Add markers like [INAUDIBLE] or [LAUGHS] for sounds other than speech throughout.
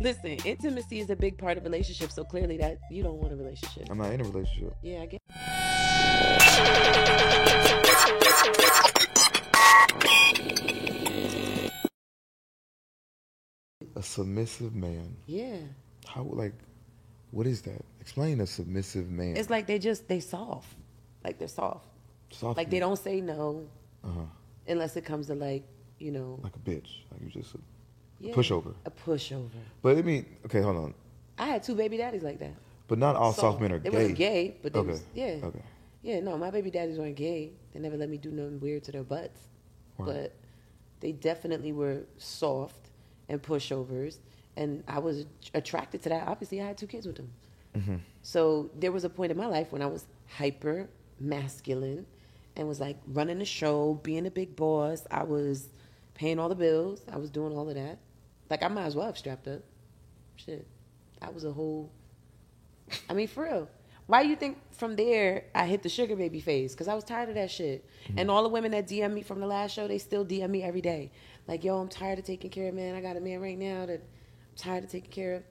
Listen, intimacy is a big part of relationships, so clearly that you don't want a relationship. I'm not in a relationship. Yeah, I get. A submissive man. Yeah, How like what is that? Explain a submissive man. it's like they just they soft, like they're soft. Soft Like they don't say no uh-huh. unless it comes to like you know like a bitch. Like you just a, pushover. A pushover. But I mean, okay, hold on. I had two baby daddies like that. But not all soft men are they gay. wasn't gay, but they Okay. was, yeah, Okay. yeah. No, my baby daddies weren't gay. They never let me do nothing weird to their butts, Right. but they definitely were soft and pushovers, and I was attracted to that. Obviously, I had two kids with them. Mm-hmm. So there was a point in my life when I was hyper masculine and was like running the show, being a big boss. I was paying all the bills. I was doing all of that. Like I might as well have strapped up. Shit, I was a whole. I mean, for real. Why do you think from there I hit the sugar baby phase? Because I was tired of that shit. Mm-hmm. And all the women that DM me from the last show, they still DM me every day. Like, yo, I'm tired of taking care of man. I got a man right now that I'm tired of taking care of.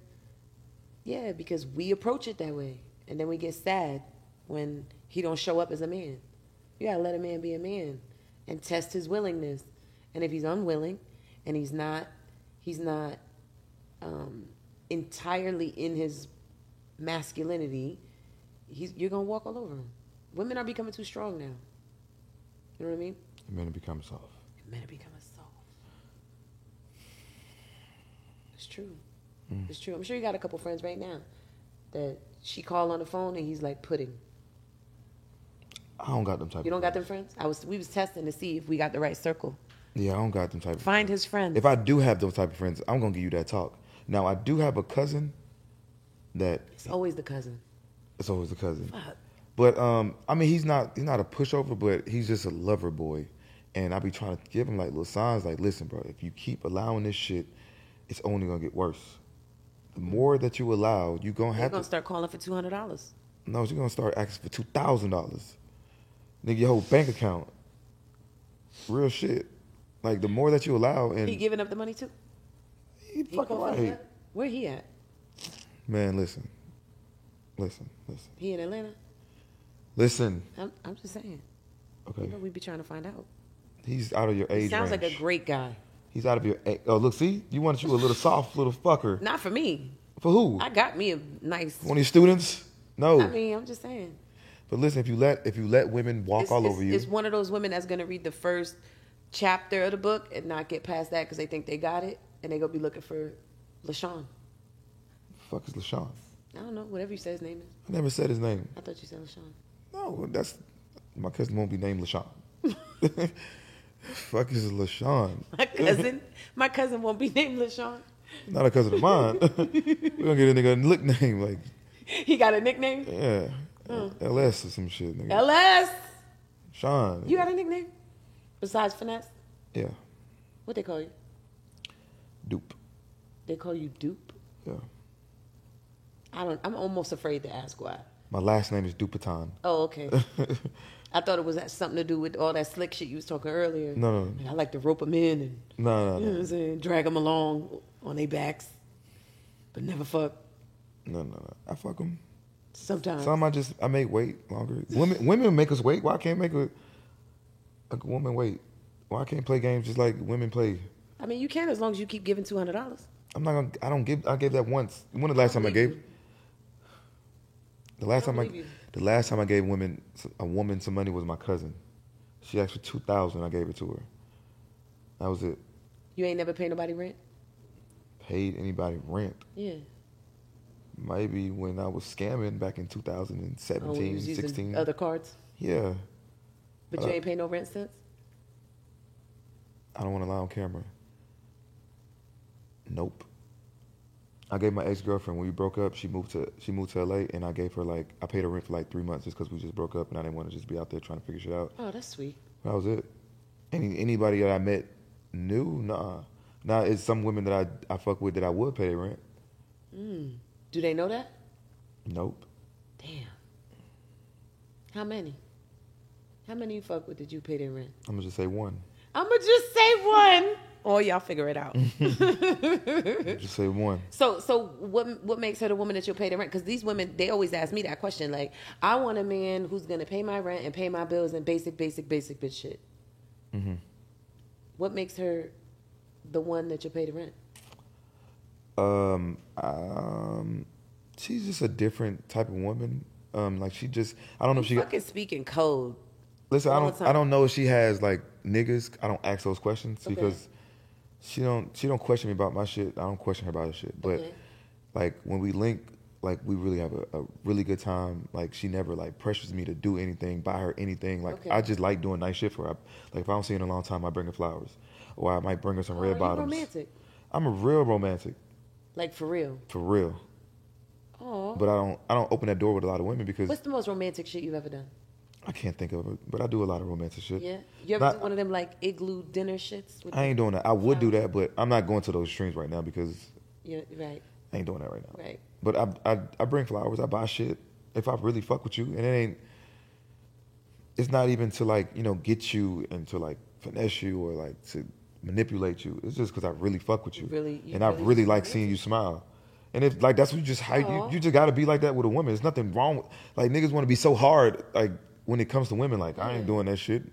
Yeah, because we approach it that way, and then we get sad when he don't show up as a man. You gotta let a man be a man and test his willingness. And if he's unwilling, and he's not, he's not um, entirely in his masculinity, he's you're gonna walk all over him. Women are becoming too strong now. You know what I mean? Men have become soft. Men are becoming soft. It's true. Mm. It's true. I'm sure you got a couple friends right now that she call on the phone and he's like pudding. I don't got them type You don't got them friends? I was we was testing to see if we got the right circle. Yeah, I don't got them type of Find his friends. If I do have those type of friends, I'm gonna give you that talk. Now I do have a cousin that it's always the cousin. it's always a cousin. Fuck. But um, I mean, he's not he's not a pushover, but he's just a lover boy, and I be trying to give him like little signs, like, listen, bro, if you keep allowing this shit, it's only gonna get worse. The more that you allow, you gonna have gonna to. start calling for two hundred dollars. No, you're gonna start asking for two thousand dollars, nigga, your whole bank account. Real shit. Like the more that you allow, and He giving up the money too? he He fucking confirmed right. that? Where he at? Man, listen, listen, listen, He in Atlanta? listen. I'm, I'm just saying. Okay, You know, we be trying to find out. he's out of your age He sounds like a great guy. He's out of your. Age. Oh, look, see, you wanted you a little soft little fucker. Not for me. For who? I got me a nice. One of your students? No. I mean, I'm just saying. but listen, if you let if you let women walk It's, all it's- over you, It's one of those women that's gonna read the first chapter of the book and not get past that because they think they got it and they gonna be looking for LaShawn. fuck is Lashawn? I don't know, whatever you say his name is. I never said his name. I thought you said LaShawn. No, that's my cousin won't be named Lashawn. [LAUGHS] fuck is Lashawn? My cousin, my cousin won't be named LaShawn. Not a cousin of mine. [LAUGHS] We're gonna get a nigga a nickname like He got a nickname. yeah, hmm. LS or some shit. Nigga. LS. Sean. You got a nickname besides finesse? yeah, What they call you? dupe. They call you dupe. Yeah, I don't. I'm almost afraid to ask why. my last name is Dupaton. Oh, okay. [LAUGHS] I thought it was something to do with all that slick shit you was talking earlier. No, no, I like to rope them in and no, no, you know what no, I'm saying, drag them along on their backs, but never fuck. no, no, no. I fuck them. Sometimes. Some I just I make wait longer. Women women make us wait. Why can't make a a woman wait? Why can't play games just like women play? I mean, you can as long as you keep giving two hundred dollars. I'm not gonna. I don't give. I gave that once. When the last time I gave? The last I time I you. the last time I gave women a woman some money was my cousin. She asked for two thousand. I gave it to her. That was it. You ain't never paid nobody rent. Paid anybody rent? Yeah. Maybe when I was scamming back in 2017, Oh, when you was using 16. other cards, yeah, but you Uh, ain't paid no rent since. I don't want to lie on camera. Nope. I gave my ex girlfriend when we broke up. She moved to she moved to LA, and I gave her like I paid her rent for like three months just because we just broke up, and I didn't want to just be out there trying to figure shit out. Oh, that's sweet. That was it. Any anybody that I met knew, nah. Now it's some women that I I fuck with that I would pay their rent. Mm. Do they know that? Nope. Damn. How many? How many you fuck with did you pay their rent? I'm gonna just say one. I'ma just say one. Or y'all figure it out. [LAUGHS] Just say one. So, so what what makes her the woman that you'll pay the rent? Because these women, they always ask me that question. Like, I want a man who's gonna pay my rent and pay my bills and basic, basic, basic bitch shit. Mm-hmm. What makes her the one that you'll pay the rent? Um, um, she's just a different type of woman. Um, like she just, I don't know if she. You Got, fucking speaking code. Listen, I don't, I don't know if she has like niggas. I don't ask those questions Okay. because she don't, she don't question me about my shit. I don't question her about her shit. But Okay. like when we link, like we really have a, a really good time. Like she never like pressures me to do anything, buy her anything. Like Okay. I just like doing nice shit for her. Like if I don't see her in a long time, I bring her flowers, or I might bring her some Oh, red bottoms. romantic, I'm a real romantic, like for real. for real. Oh, But I don't, I don't open that door with a lot of women because what's the most romantic shit you've ever done? I can't think of it. But I do a lot of romantic shit. Yeah, you ever Not- do one of them like igloo dinner shits? With I ain't doing that. I would do that, but I'm not going to those streams right now because Yeah, right, I ain't doing that right now. right. But I, I, I bring flowers. I buy shit if I really fuck with you, and it ain't. It's not even to like you know get you and to like finesse you or like to manipulate you. It's just because I really fuck with you, Really- you and I really really like seeing you smile. And if like that's what you just how you, you just got to be like that with a woman. There's nothing wrong. with Like niggas want to be so hard like when it comes to women. Like I ain't doing that shit.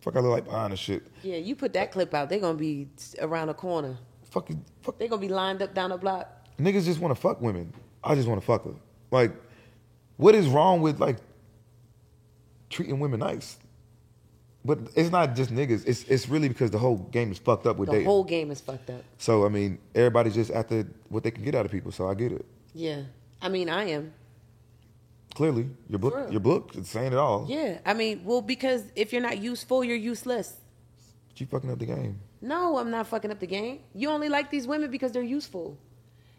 Fuck, I look like behind the shit. Yeah, you put that clip out, they're gonna be around the corner. Fuck, you- fuck They're gonna be lined up down the block. niggas just want to fuck women. I just want to fuck her. Like, what is wrong with like treating women nice? But it's not just niggas. It's it's really because the whole game is fucked up with The dating. whole game is fucked up. so I mean, everybody's just after what they can get out of people. So I get it. Yeah, I mean, I am. Clearly, your book, your book, it's saying it all. Yeah, I mean, well, because if you're not useful, you're useless. But you fucking up the game. No, I'm not fucking up the game. You only like these women because they're useful.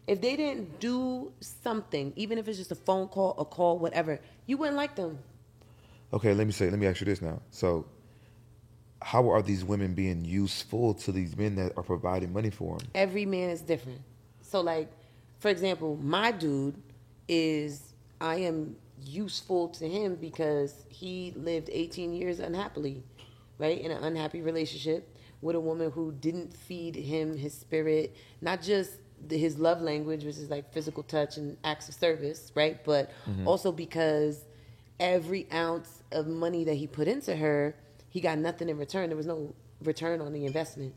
If they didn't do something, even if it's just a phone call, a call, whatever, you wouldn't like them. Okay, let me say. Let me ask you this now. So, how are these women being useful to these men that are providing money for them? Every man is different. So, like, for example, my dude is, I am useful to him because he lived 18 years unhappily, right? In an unhappy relationship with a woman who didn't feed him his spirit, not just the, his love language, which is like physical touch and acts of service, right? But mm-hmm. also because every ounce of money that he put into her, he got nothing in return. There was no return on the investment.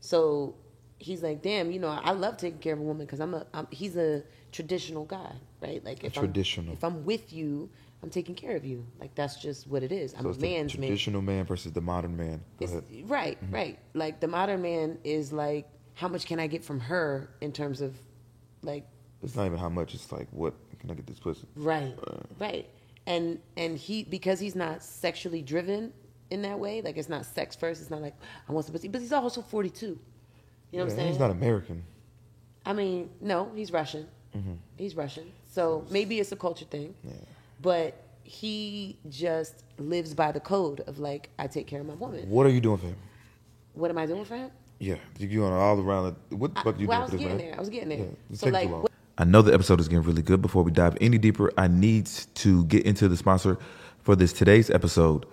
So he's like, damn, you know, I love taking care of a woman because I'm a, I'm, he's a traditional guy, right? Like if Traditional. I'm, if I'm with you, I'm taking care of you. Like that's just what it is. I'm So a it's the man's man. traditional man versus the modern man. Go It's, ahead. right, mm-hmm. right. Like the modern man is like, how much can I get from her in terms of, like, It's not even how much. It's like, what can I get this pussy? right, uh, right. And and he because he's not sexually driven in that way. Like it's not sex first. It's not like I want some pussy. But he's also 42. You know what I'm saying? He's not American. I mean, no, he's Russian. Mm-hmm. He's Russian. So maybe it's a culture thing. Yeah. But he just lives by the code of like, I take care of my woman. What are you doing for him? What am I doing for him? Yeah, you're going all around. The, what the I, fuck you well, I doing was for this getting man? there. I was getting there. Yeah, it's so taking like, too long. what- I know the episode is getting really good. Before we dive any deeper, I need to get into the sponsor for this today's episode.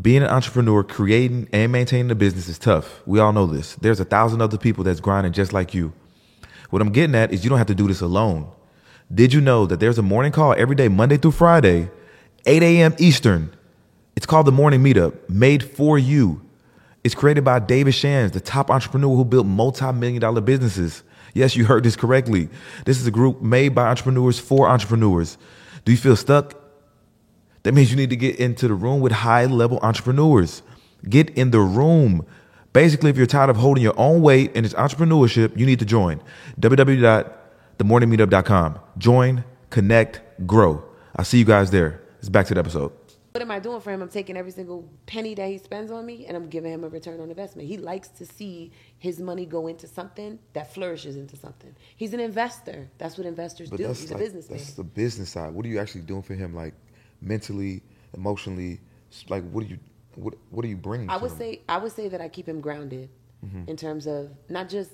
Being an entrepreneur, creating and maintaining a business is tough. We all know this. There's a thousand other people that's grinding just like you. What I'm getting at is you don't have to do this alone. Did you know that there's a morning call every day, Monday through Friday, 8 a.m. Eastern? It's called the Morning Meetup, made for you. It's created by David Shands, the top entrepreneur who built multi-million dollar businesses. Yes, you heard this correctly. This is a group made by entrepreneurs for entrepreneurs. Do you feel stuck? That means you need to get into the room with high level entrepreneurs. Get in the room. Basically, if you're tired of holding your own weight in this entrepreneurship, you need to join www.themorningmeetup.com. Join, connect, grow. I'll see you guys there. It's back to the episode. what am I doing for him? I'm taking every single penny that he spends on me and I'm giving him a return on investment. He likes to see his money go into something that flourishes into something. He's an investor. That's what investors But do. He's like, a businessman. that's the business side. What are you actually doing for him, like mentally, emotionally? Like, what are you, what, what are you bringing? I would him? say I would say that I keep him grounded Mm-hmm. in terms of not just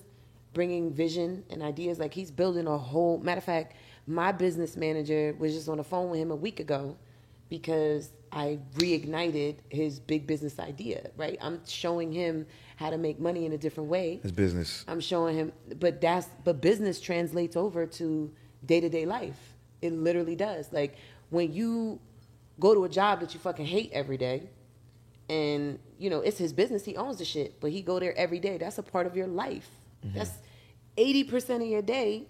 bringing vision and ideas. Like he's building a whole. Matter of fact, my business manager was just on the phone with him a week ago because I reignited his big business idea, right? I'm showing him how to make money in a different way. His business. I'm showing him, but that's but business translates over to day to day life. It literally does. Like when you go to a job that you fucking hate every day, and you know it's his business, he owns the shit, but he go there every day. That's a part of your life. Mm-hmm. That's eighty percent of your day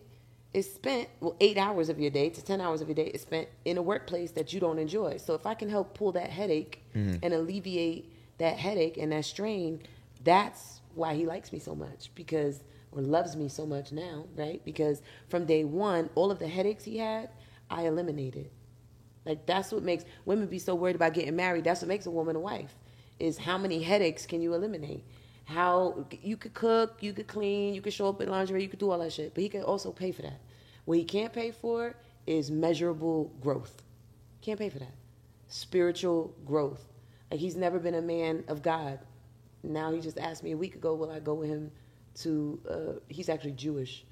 is spent. Well, eight hours of your day to ten hours of your day is spent in a workplace that you don't enjoy. So if I can help pull that headache mm-hmm. and alleviate that headache and that strain, that's why he likes me so much because or loves me so much now, right? Because from day one, all of the headaches he had, I eliminated. Like that's what makes women be so worried about getting married. That's what makes a woman a wife. Is how many headaches can you eliminate? How you could cook, you could clean, you could show up in lingerie, you could do all that shit, but he could also pay for that. What he can't pay for is measurable growth. Can't pay for that. Spiritual growth. Like he's never been a man of God. Now he just asked me a week ago, will I go with him to? Uh, he's actually Jewish.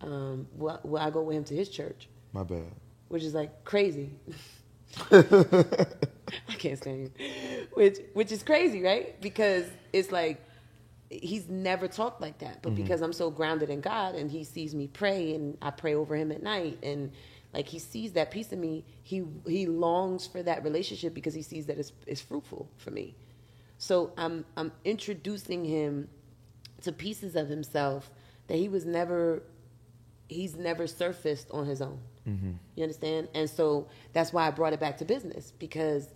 Um, will, will I go with him to his church? My bad. which is like crazy. [LAUGHS] I can't stand you. Which which is crazy, right? Because it's like he's never talked like that. But mm-hmm. because I'm so grounded in God and he sees me pray and I pray over him at night and like he sees that piece of me, he he longs for that relationship because he sees that it's it's fruitful for me. So I'm I'm introducing him to pieces of himself that he was never he's never surfaced on his own. Mm-hmm. You understand? And so that's why I brought it back to business because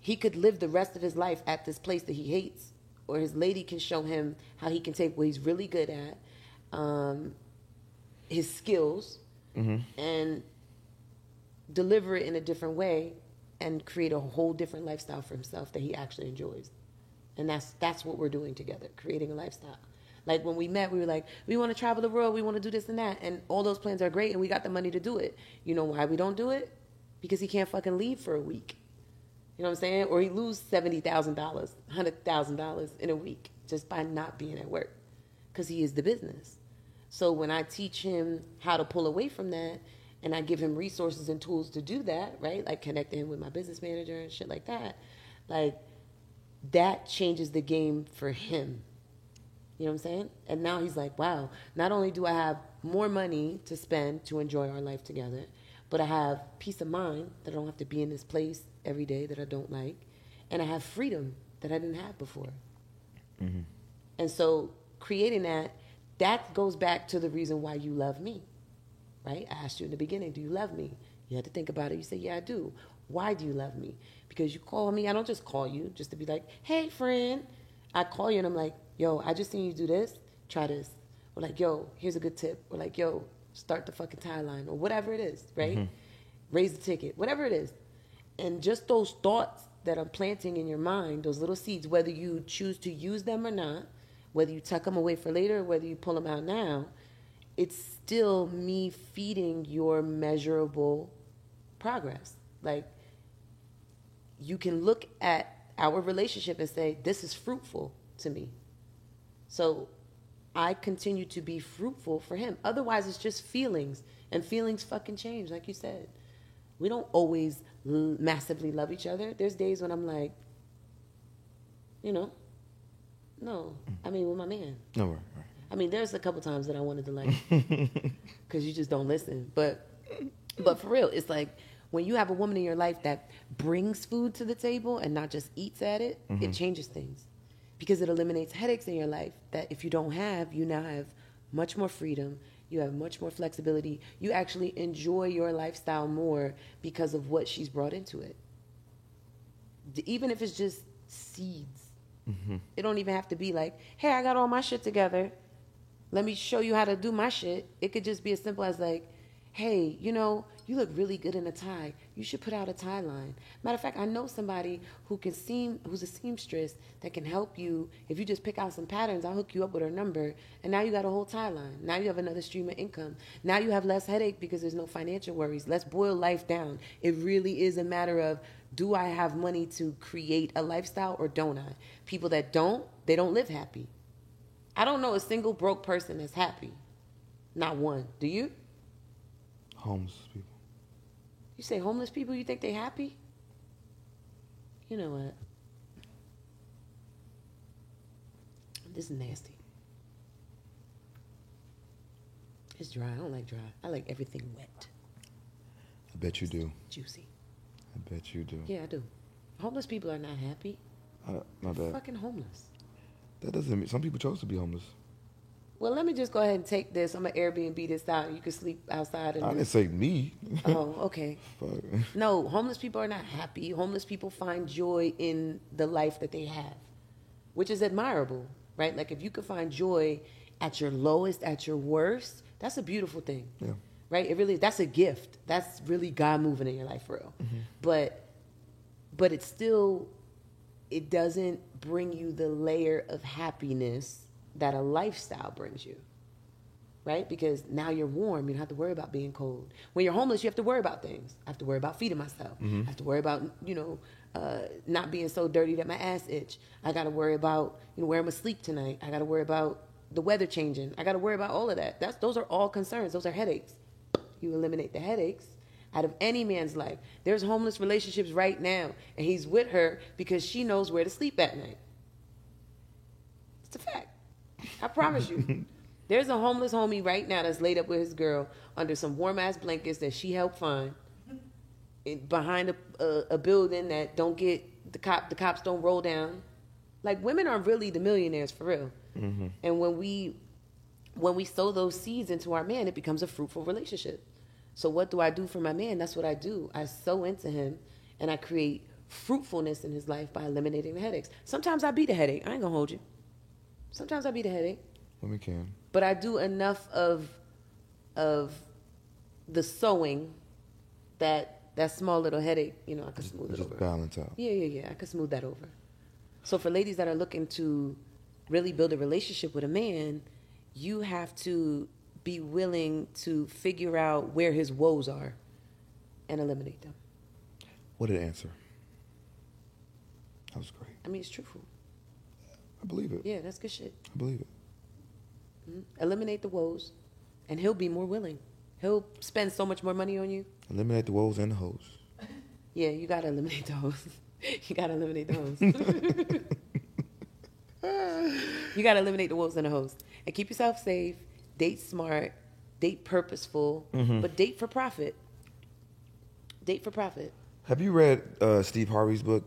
he could live the rest of his life at this place that he hates, or his lady can show him how he can take what he's really good at, um, his skills, and deliver it in a different way and create a whole different lifestyle for himself that he actually enjoys. And that's that's what we're doing together, creating a lifestyle. Like when we met, we were like, we want to travel the world, we want to do this and that, and all those plans are great, and we got the money to do it. You know why we don't do it? Because he can't fucking leave for a week. You know what I'm saying? Or he lose seventy thousand dollars, hundred thousand dollars in a week just by not being at work, because he is the business. So when I teach him how to pull away from that, and I give him resources and tools to do that, right? Like connecting him with my business manager and shit like that, like that changes the game for him. You know what I'm saying? And now he's like, wow, not only do I have more money to spend to enjoy our life together, but I have peace of mind that I don't have to be in this place every day that I don't like. And I have freedom that I didn't have before. Mm-hmm. And so creating that, that goes back to the reason why you love me, right? I asked you in the beginning, do you love me? You had to think about it. You say, yeah, I do. Why do you love me? Because you call me. I don't just call you just to be like, hey, friend. I call you and I'm like, yo, I just seen you do this. Try this. Or like, yo, here's a good tip. Or like, yo, start the fucking tie line. Or whatever it is, right? Mm-hmm. Raise the ticket. Whatever it is. And just those thoughts that I'm planting in your mind, those little seeds, whether you choose to use them or not, whether you tuck them away for later, whether you pull them out now, it's still me feeding your measurable progress. Like, you can look at our relationship and say, this is fruitful to me. So I continue to be fruitful for him. Otherwise, it's just feelings, and feelings fucking change, like you said. We don't always massively love each other. There's days when I'm like, you know, no. Mm. I mean, with my man. No, right, right. I mean, there's a couple times that I wanted to like, [LAUGHS] because you just don't listen. But, but for real, it's like when you have a woman in your life that brings food to the table and not just eats at it, it mm-hmm. changes things, because it eliminates headaches in your life that if you don't have, you now have much more freedom. You have much more flexibility. You actually enjoy your lifestyle more because of what she's brought into it. Even if it's just seeds. Mm-hmm. It don't even have to be like, hey, I got all my shit together. Let me show you how to do my shit. It could just be as simple as like, hey, you know, you look really good in a tie. You should put out a tie line. Matter of fact, I know somebody who can seam who's a seamstress that can help you. If you just pick out some patterns, I'll hook you up with her number. And now you got a whole tie line. Now you have another stream of income. Now you have less headache because there's no financial worries. Let's boil life down. It really is a matter of do I have money to create a lifestyle or don't I? People that don't, they don't live happy. I don't know a single broke person that's happy. Not one. Do you? Homeless people. You say homeless people, you think they happy? You know what? This is nasty. It's dry. I don't like dry. I like everything wet, I bet you do. juicy. I bet you do. Yeah, I do. Homeless people are not happy. I, my bad. Fucking homeless. That doesn't mean some people chose to be homeless. Well, let me just go ahead and take this. I'm gonna Airbnb this out. You can sleep outside. I And didn't say me. oh, okay. [LAUGHS] Fuck. No, homeless people are not happy. Homeless people find joy in the life that they have, which is admirable, right? Like if you could find joy at your lowest, at your worst, that's a beautiful thing, Yeah. right? It really that's a gift. That's really God moving in your life for real. Mm-hmm. But but it still it doesn't bring you the layer of happiness that a lifestyle brings you right? Because now you're warm. You don't have to worry about being cold. When you're homeless, you have to worry about things. I have to worry about feeding myself. I have to worry about, you know, uh, not being so dirty that my ass itch. I got to worry about, you know, where I'm going to sleep tonight. I got to worry about the weather changing. I got to worry about all of that. That's, those are all concerns. Those are headaches. You eliminate the headaches out of any man's life. There's homeless relationships right now, and he's with her because she knows where to sleep at night. It's a fact. I promise you. [LAUGHS] There's a homeless homie right now that's laid up with his girl under some warm ass blankets that she helped find behind a, a, a building that don't get the cop the cops don't roll down. Like women are really the millionaires for real. Mm-hmm. And when we when we sow those seeds into our man, it becomes a fruitful relationship. So what do I do for my man? That's what I do. I sow into him and I create fruitfulness in his life by eliminating the headaches. Sometimes I beat a headache. I ain't gonna hold you. Sometimes I be the headache Women can. but I do enough of of the sowing that that small little headache, you know, I can smooth it Just over. balance out. Yeah, yeah, yeah. I can smooth that over. So for ladies that are looking to really build a relationship with a man, you have to be willing to figure out where his woes are and eliminate them. What an answer? That was great. I mean, it's truthful. I believe it. Yeah, that's good shit. I believe it. Mhm. Eliminate the woes, and he'll be more willing. He'll spend so much more money on you. Eliminate the woes and the hoes. [LAUGHS] Yeah, you gotta eliminate those. [LAUGHS] you gotta eliminate those. [LAUGHS] you gotta eliminate the woes and the hoes. And keep yourself safe. Date smart. Date purposeful. But date for profit. Date for profit. Have you read uh, Steve Harvey's book?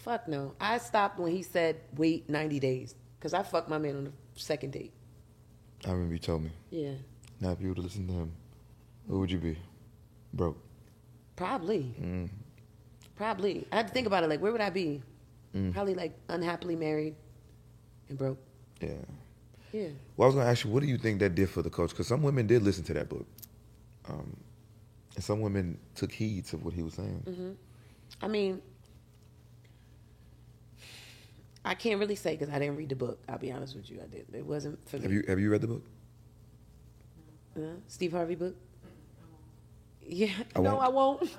Fuck no. I stopped when he said wait 90 days. Because I fucked my man on the second date. I remember you told me. Yeah. Now, if you were to listen to him, who would you be? Broke. Probably. Mm. Probably. I had to think about it. Like, where would I be? Mm. Probably like unhappily married and broke. Yeah. Yeah. Well, I was going to ask you, what do you think that did for the coach? Because some women did listen to that book. Um, and some women took heed to what he was saying. Mm-hmm. I mean, I can't really say because I didn't read the book. I'll be honest with you, I did. It wasn't for me. Have you Have you read the book? Uh, Steve Harvey book? Yeah. I no, won't. I won't.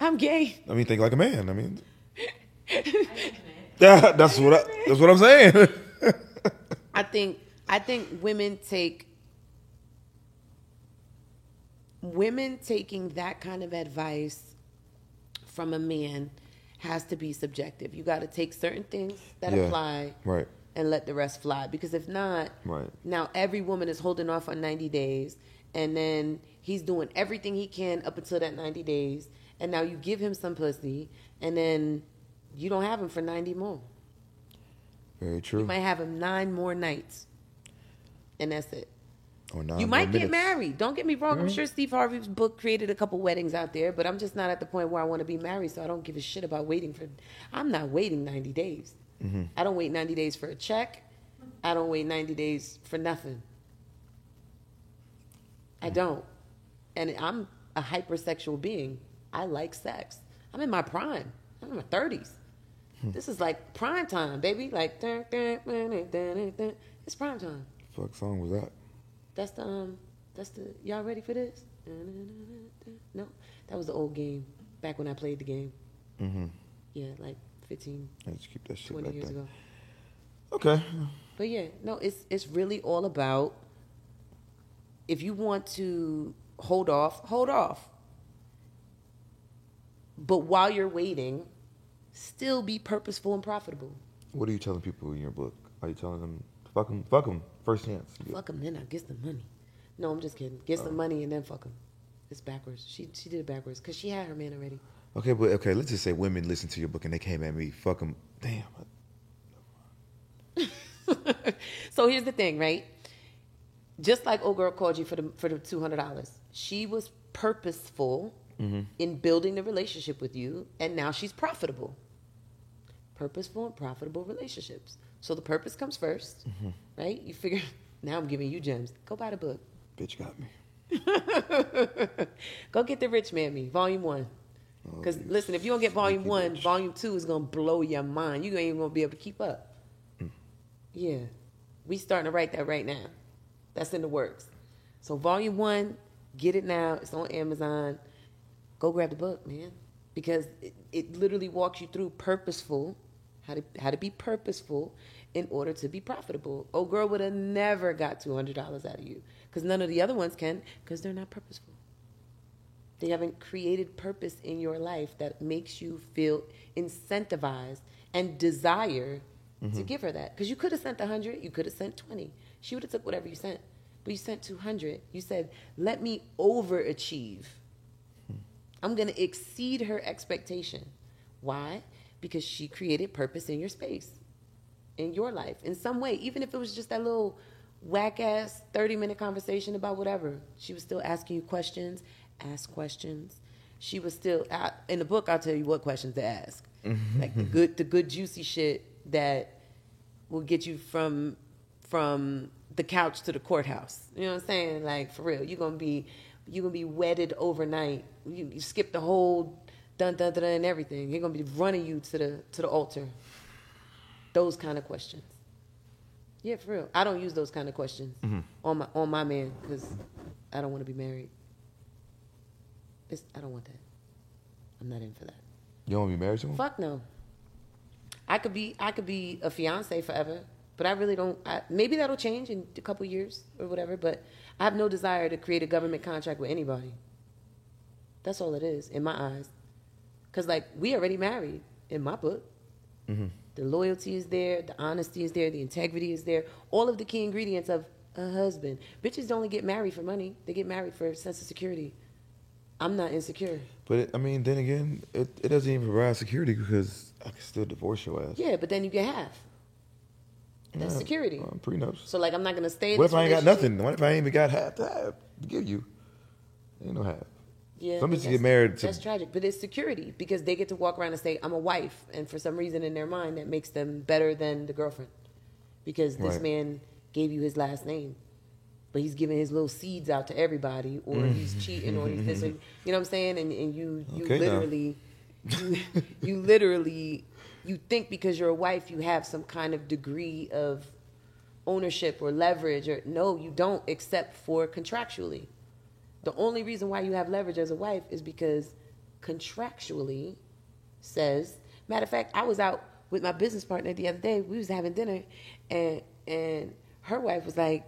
I'm gay. I mean, think like a man. I mean, [LAUGHS] yeah, that's what I, that's what I'm saying. I think I think women take women taking that kind of advice from a man has to be subjective. You got to take certain things that Yeah. apply right. and let the rest fly because if not, Right. now every woman is holding off on 90 days and then he's doing everything he can up until that 90 days and now you give him some pussy and then you don't have him for 90 more. Very true. You might have him nine more nights. And that's it. Or nine you might get married. Don't get me wrong. I'm mm-hmm. sure Steve Harvey's book created a couple weddings out there, but I'm just not at the point where I want to be married, so I don't give a shit about waiting for. I'm not waiting 90 days. Mm-hmm. I don't wait 90 days for a check. I don't wait 90 days for nothing. I mm-hmm. don't. And I'm a hypersexual being. I like sex. I'm in my prime. I'm in my 30s. Hmm. This is like prime time, baby. Like, dun, dun, dun, it's prime time. Fuck song was that? That's the um. That's the y'all ready for this? No, that was the old game. Back when I played the game. Mm-hmm. Yeah, like 15, Let's keep that shit 20 back years then. ago. Okay. But yeah, no, it's it's really all about. If you want to hold off, hold off. But while you're waiting, still be purposeful and profitable. What are you telling people in your book? Are you telling them fuck them, fuck them, first chance? Fuck them, then I get the money. No, I'm just kidding. Get some oh. money and then fuck them. It's backwards. She she did it backwards because she had her man already. Okay, but okay, let's just say women listen to your book and they came at me. Fuck them. Damn. [LAUGHS] so here's the thing, right? Just like old girl called you for the for the two hundred dollars, she was purposeful mm-hmm. in building the relationship with you, and now she's profitable. Purposeful and profitable relationships. So the purpose comes 1st mm-hmm. right? You figure. [LAUGHS] Now I'm giving you gems. Go buy the book. Bitch got me. [LAUGHS] Go get the Rich Man Me, Volume One. Oh, because listen, if you don't get Volume One. Volume Two is gonna blow your mind. You ain't even gonna be able to keep up. Mm. Yeah, we starting to write that right now. That's in the works. So Volume One, get it now. It's on Amazon. Go grab the book, man, because it, it literally walks you through purposeful, how to how to be purposeful in order to be profitable. Oh, girl would have never got two hundred dollars out of you because none of the other ones can because they're not purposeful. They haven't created purpose in your life that makes you feel incentivized and desire to mm-hmm. give her that. Because you could have sent a hundred, you could have sent twenty. She would have took whatever you sent, but you sent two hundred. You said, "Let me overachieve. Hmm. I'm going to exceed her expectation." Why? Because she created purpose in your space, in your life, in some way. Even if it was just that little whack ass 30 minute conversation about whatever. She was still asking you questions, ask questions. She was still I, in the book. I'll tell you what questions to ask, mm-hmm. like the good, the good juicy shit that will get you from from the couch to the courthouse. You know what I'm saying? Like for real, you're gonna be you're gonna be wedded overnight. You, you skip the whole dun dun dun dun and everything. You're gonna be running you to the to the altar. Those kind of questions. Yeah, for real. I don't use those kind of questions mm-hmm. on my on my man because I don't want to be married. It's, I don't want that. I'm not in for that. You don't want to be married to him? Fuck no. I could be I could be a fiance forever, but I really don't. I, maybe that'll change in a couple years or whatever. But I have no desire to create a government contract with anybody. That's all it is in my eyes. Cause like we already married in my book. The loyalty is there, the honesty is there, the integrity is there. All of the key ingredients of a husband. Bitches don't only get married for money; they get married for a sense of security. I'm not insecure. But it, I mean, then again, it, it doesn't even provide security because I can still divorce your ass. Yeah, but then you get half. That's Nah, security. uh, prenups. So like I'm not gonna stay. What if I ain't got nothing? What if I ain't even got half to have to give you? Ain't no half. Yeah, Some bitches get married to- That's tragic, but it's security because they get to walk around and say, "I'm a wife," and for some reason in their mind that makes them better than the girlfriend because this Right. man gave you his last name, but he's giving his little seeds out to everybody, or mm. he's cheating, or he's this, or, [LAUGHS] you know what I'm saying? And and you you Okay, literally, you, [LAUGHS] you literally, you think because you're a wife you have some kind of degree of ownership or leverage, or no, you don't, except for contractually. The only reason why you have leverage as a wife is because contractually says. Matter of fact, I was out with my business partner the other day. We was having dinner, and and her wife was like,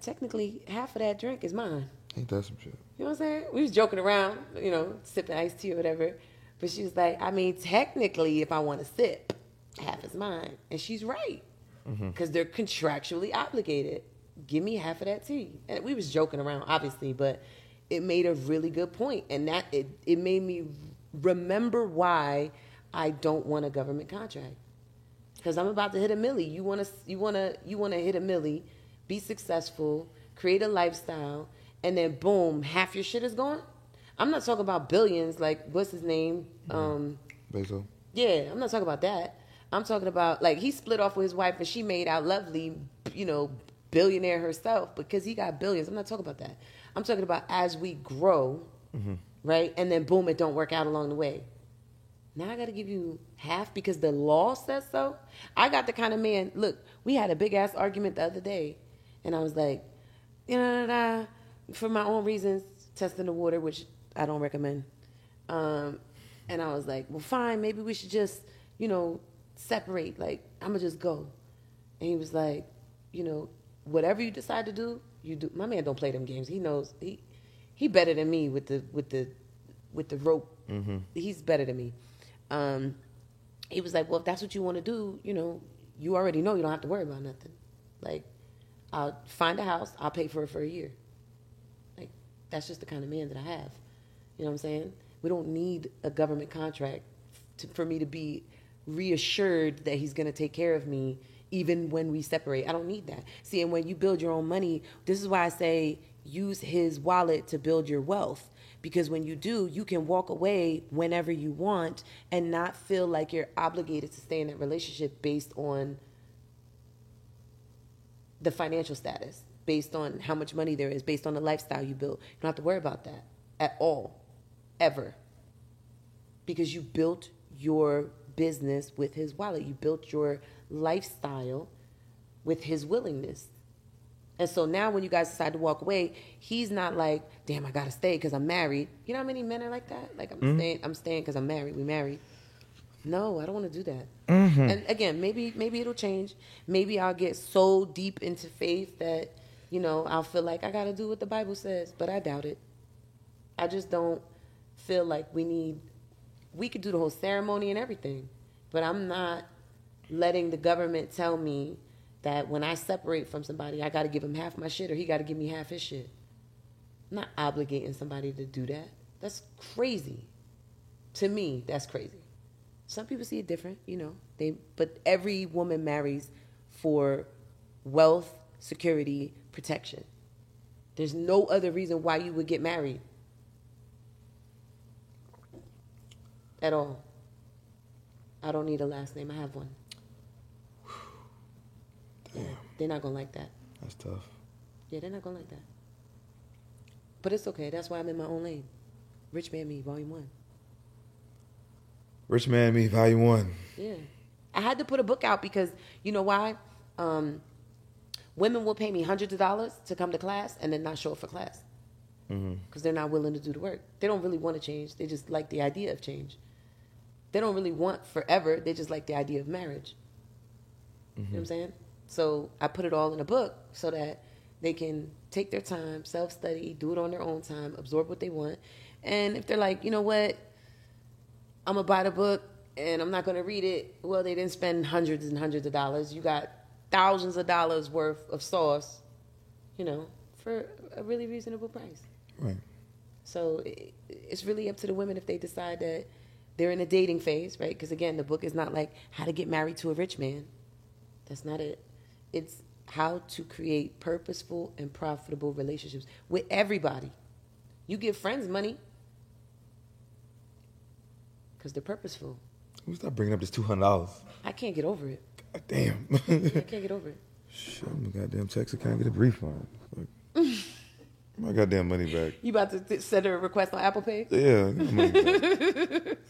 "Technically, half of that drink is mine." Ain't that some shit? You know what I'm saying? We was joking around, you know, sipping iced tea or whatever. But she was like, I mean, technically, if I want to sip, half is mine. And she's right. Mm-hmm. Because they're contractually obligated. Give me half of that tea. And we was joking around, obviously, but it made a really good. And that it, it made me remember why I don't want a government contract. Because I'm about to hit a millie. You want to you want to you want to hit a millie, be successful, create a lifestyle, and then boom, half your shit is gone. I'm not talking about billions like what's his name? Um, Bezos. yeah, I'm not talking about that. I'm talking about like he split off with his wife and she made out lovely, you know, billionaire herself because he got billions. I'm not talking about that. I'm talking about as we grow, right? And then boom, it don't work out along the way. Now I got to give you half because the law says so. I got the kind of man. Look, we had a big ass argument the other day, and I was like, you know, for my own reasons, testing the water, which I don't recommend. Um, and I was like, well, fine, maybe we should just, you know, separate. Like, I'm gonna just go. And he was like, you know, whatever you decide to do, you do. My man don't play them games. He knows he he better than me with the with the with the rope. He's better than me. Um, he was like, well, if that's what you want to do, you know, you already know you don't have to worry about nothing. Like, I'll find a house, I'll pay for it for a year. Like, that's just the kind of man that I have. You know what I'm saying? We don't need a government contract to, for me to be reassured that he's going to take care of me even when we separate. I don't need that. See, and when you build your own money, this is why I say use his wallet to build your wealth. Because when you do, you can walk away whenever you want and not feel like you're obligated to stay in that relationship based on the financial status, based on how much money there is, based on the lifestyle you built. You don't have to worry about that at all, ever. Because you built your business with his wallet, you built your lifestyle with his willingness. And so now when you guys decide to walk away, he's not like, damn, I gotta stay because I'm married. You know how many men are like that? Like I'm mm-hmm. staying, I'm staying because I'm married. We married. No, I don't want to do that. Mm-hmm. And again, maybe maybe it'll change. Maybe I'll get so deep into faith that you know I'll feel like I gotta do what the Bible says, but I doubt it. I just don't feel like we need. We could do the whole ceremony and everything, but I'm not letting the government tell me that when I separate from somebody, I got to give him half my shit or he got to give me half his shit. I'm not obligating somebody to do that. That's crazy. To me, that's crazy. Some people see it different, you know. They but every woman marries for wealth, security, protection. There's no other reason why you would get married. At all. I don't need a last name. I have one. Damn, They're not gonna like that. that's tough. Yeah, they're not gonna like that. But it's okay. That's why I'm in my own lane. Rich Man Me, Volume One. Rich Man Me, Volume One. Yeah, I had to put a book out because you know why? Um, women will pay me hundreds of dollars to come to class and then not show up for class because they're not willing to do the work. They don't really want to change. They just like the idea of change. They don't really want forever. They just like the idea of marriage. You know what I'm mm-hmm. saying? So I put it all in a book so that they can take their time, self study, do it on their own time, absorb what they want. And if they're like, you know what, I'm gonna buy the book and I'm not gonna read it, well, they didn't spend hundreds and hundreds of dollars. You got thousands of dollars worth of sauce, you know, for a really reasonable price. Right. So i- it's really up to the women if they decide that they're in a dating phase, right? Because again, the book is not like how to get married to a rich man. That's not it. It's how to create purposeful and profitable relationships with everybody. You give friends money because they're purposeful. We stop bringing up this two hundred dollars. I can't get over it. Damn. I can't get over it. [LAUGHS] Shit, my goddamn Texas can't get a refund. Like, [LAUGHS] my goddamn money back. You about to th- send her a request on Apple Pay? Yeah, money back. [LAUGHS]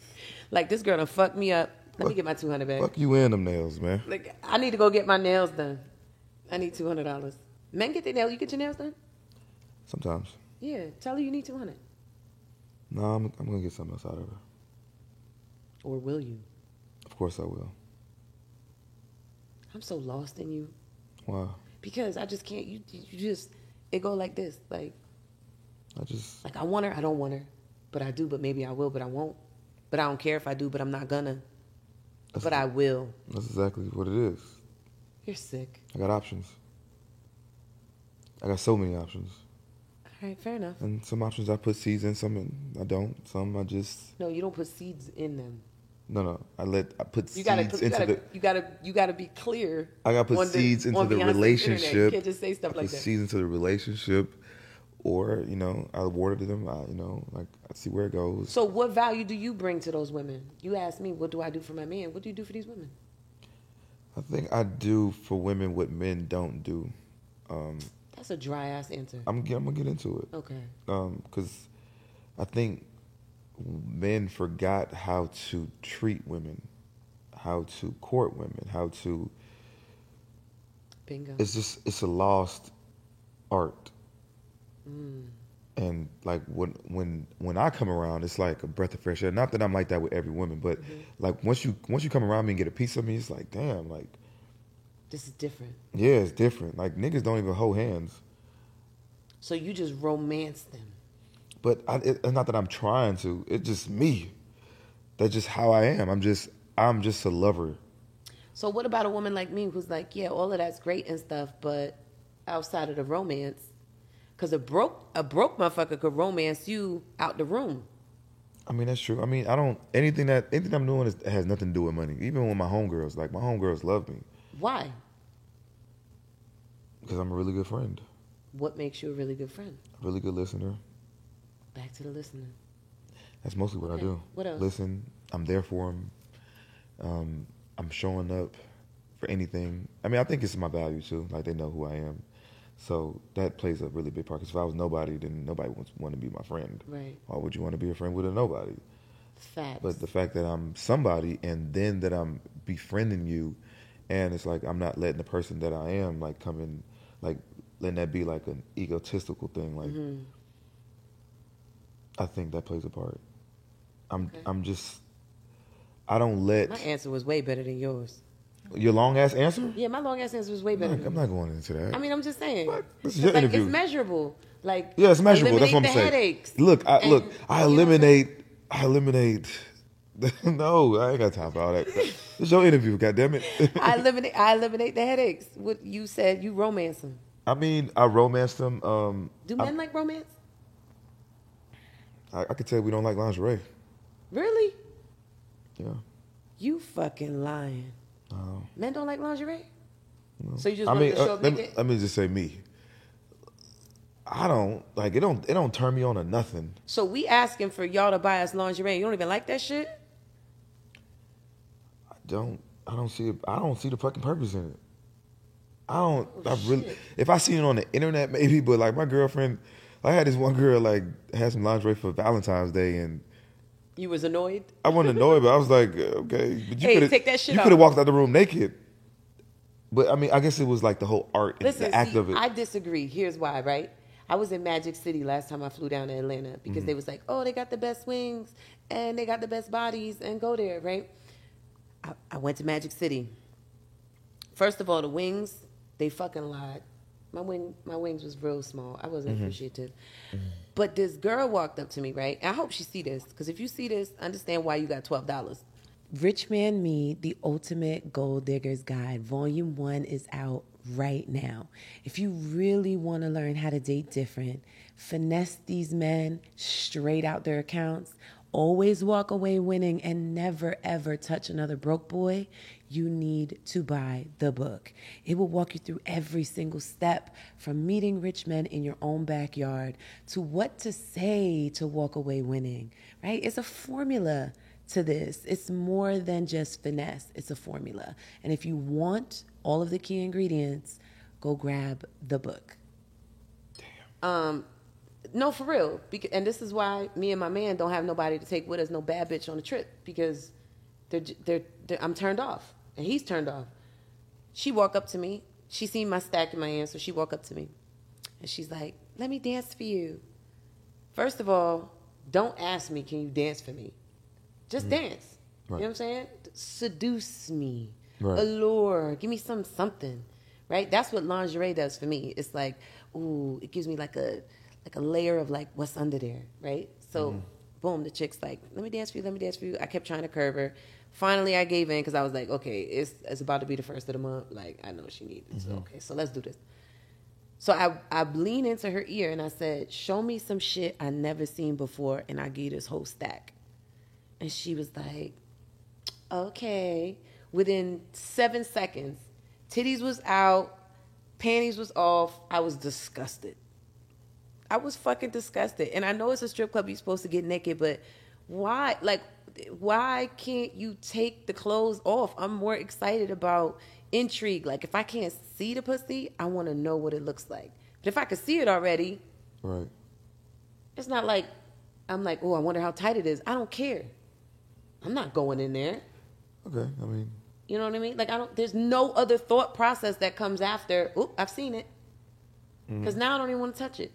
Like this girl done fucked me up. Let me get my two hundred back. Fuck you and them nails, man. Like I need to go get my nails done. I need two hundred dollars. Men get their nails. You get your nails done? Sometimes. Yeah. Tell her you need two hundred. No, I'm, I'm gonna get something else out of her. Or will you? Of course I will. I'm so lost in you Why? because I just can't. You you just it go like this. Like I just like I want her. I don't want her, but I do. But maybe I will. But I won't. But I don't care if I do. But I'm not gonna. But I will. that's exactly what it is. You're sick. I got options. I got so many options. All right. Fair enough. And some options I put seeds in, some I don't. Some I just No, you don't put seeds in them. No no. I let I put You seeds gotta, you into gotta, the you gotta, you gotta be clear. I gotta put on the- seeds into the Beyonce's internet. relationship. You can't just say stuff I like put that. seeds into the relationship, or you know, I water to them. I, you know, like I see where it goes. So, what value do you bring to those women? You ask me, what do I do for my man? What do you do for these women? I think I do for women what men don't do. Um, That's a dry ass answer. I'm, I'm gonna get into it Okay. because I think men forgot how to treat women, how to court women, how to. Bingo. It's just it's a lost art. Mm. and like when when when I come around, it's like a breath of fresh air. Not that I'm like that with every woman, but Mm-hmm. like once you once you come around me and get a piece of me, it's like damn, like This is different. yeah, it's different. Like niggas don't even hold hands. So you just romance them. But I, it, it's not that I'm trying to. It's just me. That's just how I am. I'm just I'm just a lover. So what about a woman like me who's like, yeah, all of that's great and stuff, but outside of the romance, because a broke a broke motherfucker could romance you out the room. I mean, that's true. I mean, I don't anything that anything I'm doing is, has nothing to do with money. Even with my homegirls, like my homegirls love me Why? because I'm a really good friend, What makes you a really good friend? a really good listener. Back to the listener. That's mostly what Okay. I do. What else? Listen, I'm there for them. Um, I'm showing up for anything. I mean, I think it's my value too. Like they know who I am, so that plays a really big part. Because if I was nobody, then nobody would want to be my friend. Right. Why would you want to be a friend with a nobody? Facts. But the fact that I'm somebody, and then that I'm befriending you, and it's like I'm not letting the person that I am like come in, like letting that be like an egotistical thing. Like Mhm. I think that plays a part. I'm Okay. I'm just I don't let My answer was way better than yours. your long ass answer. Yeah, my long ass answer was way I'm better. not, than I'm not going into that. I mean, I'm just saying. What? This is your like, interview. It's measurable. Like yeah, it's measurable. That's what I'm saying. Headaches. Look, I And- look, I you know I'm eliminate, I eliminate. [LAUGHS] no, I ain't got time for all that. It's your interview, goddammit. [LAUGHS] I eliminate. I eliminate the headaches. What you said, you romance them. I mean, I romance them. Um, Do I- men like romance? I, I could tell we don't like lingerie. Really? Yeah. You fucking lying. Uh, Men don't like lingerie. no. So you just I want mean, to show uh, let, me, let me just say me. I don't like it. Don't it don't turn me on to nothing. So we asking for y'all to buy us lingerie. You don't even like that shit. I don't. I don't see. It, I don't see the fucking purpose in it. I don't. Oh, I really. If I seen it on the internet, [LAUGHS] maybe. But like my girlfriend, I had this one girl like had some lingerie for Valentine's Day, and You was annoyed. I wasn't annoyed, but I was like, okay, but you Hey, that shit You could have walked out the room naked. But I mean, I guess it was like the whole art and Listen, the act see, of it. I disagree. Here's why, right? I was in Magic City last time I flew down to Atlanta because Mm-hmm. they was like, oh, they got the best wings and they got the best bodies and go there, right? I, I went to Magic City. First of all, the wings, they fucking lied. My wing, my wings was real small. I wasn't Mm-hmm. appreciative. But this girl walked up to me, right? And I hope she see this because if you see this, understand why you got twelve dollars. Rich Man Me, the Ultimate Gold Digger's Guide, Volume 1 is out right now. If you really want to learn how to date different, finesse these men straight out their accounts, always walk away winning, and never ever touch another broke boy, you need to buy the book. It will walk you through every single step from meeting rich men in your own backyard to what to say to walk away winning, right? It's a formula to this. It's more than just finesse, it's a formula. And if you want all of the key ingredients, go grab the book. Damn. Um, no, for real. Because, and this is why me and my man don't have nobody to take with us, no bad bitch on the trip, because they're, they're, they're, I'm turned off, and he's turned off. She walk up to me. She seen my stack in my hand, so she walk up to me, and she's like, "Let me dance for you." First of all, don't ask me, "Can you dance for me?" Just mm. dance. Right. You know what I'm saying? Seduce me, Right. allure, give me some something, right? That's what lingerie does for me. It's like, ooh, it gives me like a like a layer of like what's under there, right? So, mm-hmm. boom, the chick's like, "Let me dance for you, let me dance for you." I kept trying to curve her. Finally, I gave in because I was like, "Okay, it's it's about to be the first of the month. Like, I know she needs it. So, mm-hmm. okay, so let's do this." So I I leaned into her ear and I said, "Show me some shit I never seen before, and I you this whole stack." And she was like, "Okay." Within seven seconds, titties was out, panties was off. I was disgusted. I was fucking disgusted. And I know it's a strip club, you're supposed to get naked, but why? Like, why can't you take the clothes off? I'm more excited about intrigue. Like, if I can't see the pussy, I want to know what it looks like. But if I could see it already, right. it's not like I'm like, oh, I wonder how tight it is. I don't care. I'm not going in there. Okay. I mean, You know what I mean? Like I don't. There's no other thought process that comes after. Oop, I've seen it. Mm-hmm. Because now I don't even want to touch it.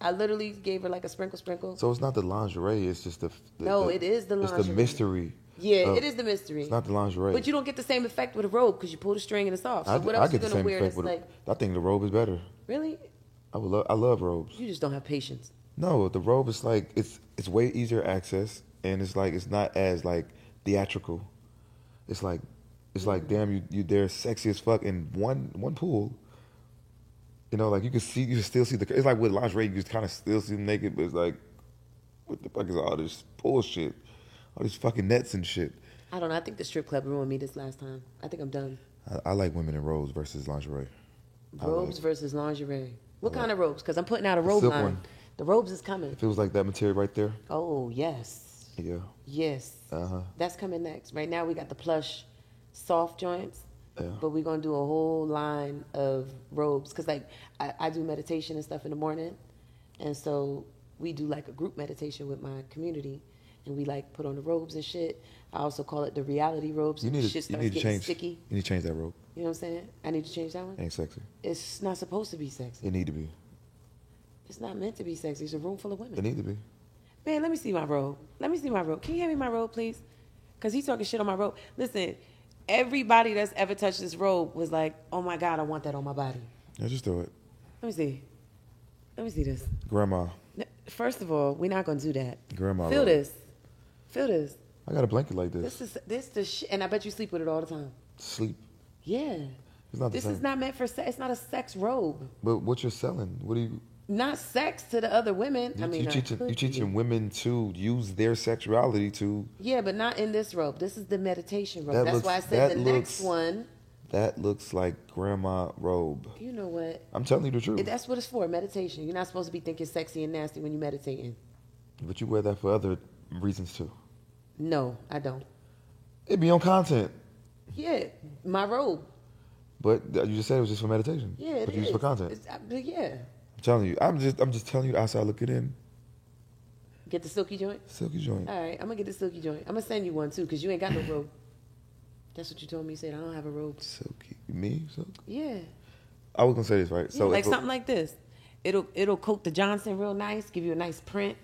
I literally gave her like a sprinkle, sprinkle. so it's not the lingerie. It's just the. the No, the- it is the lingerie. It's the mystery. yeah, of- it is the mystery. It's not the lingerie. But you don't get the same effect with a robe because you pull the string and it's off. So I, what I else get you gonna wear? That's like I think the robe is better. really? I would love. I love robes. You just don't have patience. No, the robe is like it's it's way easier access and it's like it's not as like theatrical. it's like it's like mm. damn you you they're sexy as fuck in one one pool. You know, like you can see you can still see the it's like with lingerie you just kind of still see them naked, but it's like what the fuck is all this bullshit, all these fucking nets and shit. I don't know. I think the strip club ruined me this last time. I think I'm done. I, I like women in robes versus lingerie. Like Robes versus lingerie. What kind of robes? Because I'm putting out a robe line. one. The robes is coming. If it was like that material right there, Oh yes, yeah, yes. uh huh, That's coming next. Right now we got the plush, soft joints. Yeah. But we're gonna do a whole line of robes because like I, I do meditation and stuff in the morning, and so we do like a group meditation with my community, and we like put on the robes and shit. I also call it the reality robes. You and need to shit you need to change sticky. you need to change that robe. You know what I'm saying? I need to change that one. Ain't sexy. It's not supposed to be sexy. It need to be. It's not meant to be sexy. It's a room full of women. It need to be. Man, let me see my robe. Let me see my robe. Can you hand me my robe, please? Because he's talking shit on my robe. Listen, everybody that's ever touched this robe was like, oh my God, I want that on my body. Yeah, just do it, Let me see. Let me see this. Grandma. First of all, we're not gonna do that. Grandma. Feel robe. this. Feel this. I got a blanket like this. This is this the shit, and I bet you sleep with it all the time. Sleep. Yeah. It's not This same. is not meant for sex. It's not a sex robe. But what you're selling? What do you? Not sex to the other women. You, I mean, you teaching you teaching women to use their sexuality to. Yeah, but not in this robe. This is the meditation robe. That That's looks- why I said the looks- next one. That looks like grandma robe. You know what? I'm telling you the truth. That's what it's for. Meditation. You're not supposed to be thinking sexy and nasty when you're meditating. But you wear that for other reasons too. No, I don't. It'd be on content. Yeah, my robe. But uh, you just said it was just for meditation. Yeah, it but you is. use for content. It's- I- but yeah. I'm telling you. I'm just I'm just telling you outside looking in. Get the silky joint. Silky joint. All right, I'm gonna get the silky joint. I'm gonna send you one too, cause you ain't got no robe. That's what you told me. You said I don't have a robe. Silky. Me? Silk? Yeah, I was gonna say this right. yeah So like something like this. It'll it'll coat the Johnson real nice, give you a nice print.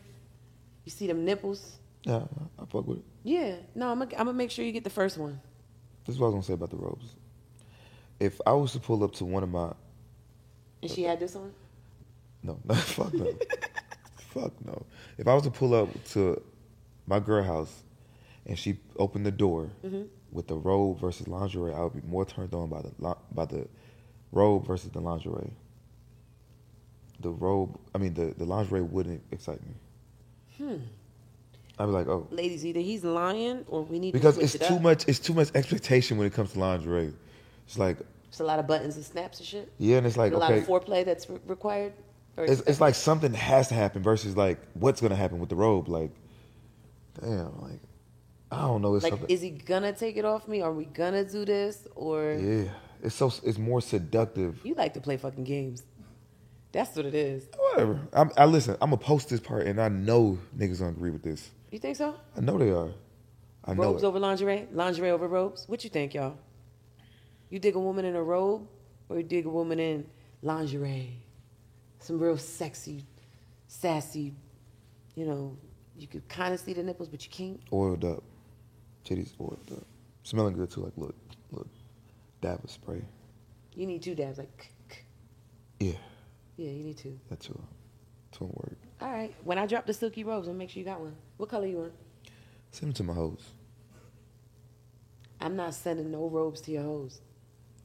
You see them nipples? Yeah, I fuck with it. Yeah. No, I'm gonna I'm gonna make sure you get the first one. This is what I was gonna say about the robes. If I was to pull up to one of my And she had this on. No, [LAUGHS] no fuck no, fuck no. If I was to pull up to my girl house and she opened the door Mm-hmm. with the robe versus lingerie, I would be more turned on by the by the robe versus the lingerie. The robe, I mean the the lingerie wouldn't excite me. Hmm. I'd be like, oh, Ladies, either he's lying or we need because to it's it too up. much. It's too much expectation when it comes to lingerie. It's like, It's a lot of buttons and snaps and shit. yeah, and it's like, a lot of foreplay that's re- required. It's, it's like something has to happen versus like what's gonna happen with the robe. Like, damn, like I don't know. It's like, something. is he gonna take it off me? Are we gonna do this? Or yeah, it's so it's more seductive. you like to play fucking games? That's what it is. Whatever. I'm, I listen. I'm gonna post this part, and I know niggas gonna agree with this. You think so? I know they are. I know robes over lingerie, lingerie over robes. What you think, y'all? You dig a woman in a robe, or you dig a woman in lingerie? Some real sexy, sassy. You know, you could kind of see the nipples, but you can't. oiled up, titties oiled up, smelling good too. Like look, look, dab of spray. You need two dabs, like. Yeah, Yeah, you need two. that too. Two word. All right. When I drop the silky robes, I'll make sure you got one. What color you want? Send them to my hoes. I'm not sending no robes to your hoes.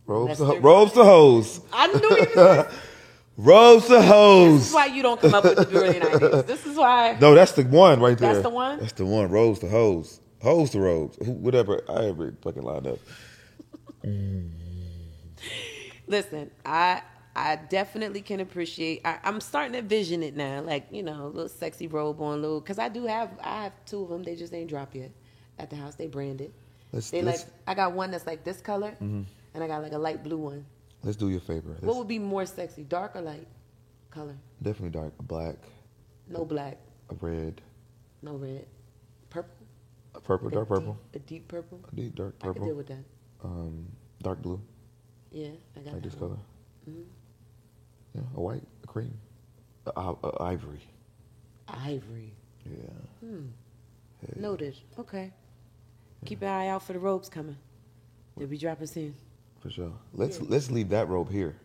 Robes to, ho- robes to hoes. I knew you. was- [LAUGHS] Robes to this is why you don't come up with the [LAUGHS] brilliant ideas. This is why. No, that's the one right there. That's the one? That's the one. Rose the hose. Hoes to robes. Whatever. I ever fucking lined up. [LAUGHS] Listen, I I definitely can appreciate. I, I'm starting to vision it now, like you know, a little sexy robe on, little. Because I do have I have two of them. They just ain't dropped yet at the house. They branded. Let's They let's, like. I got one that's like this color, mm-hmm. and I got like a light blue one. Let's do your favor. What Let's- would be more sexy, dark or light color? definitely dark. A black, No black, a red, no red, purple. a purple, A dark deep- purple, A deep purple. a deep dark purple. I could deal with that. um, dark blue, Yeah, I got like that this one. color. Mhm. Yeah, a white, a cream, a, a, a ivory. Ivory. Yeah. Hmm. Yeah. Noted. Okay. Keep an eye out for the robes coming. They'll be dropping soon. For sure. Let's Yeah. let's leave that robe here.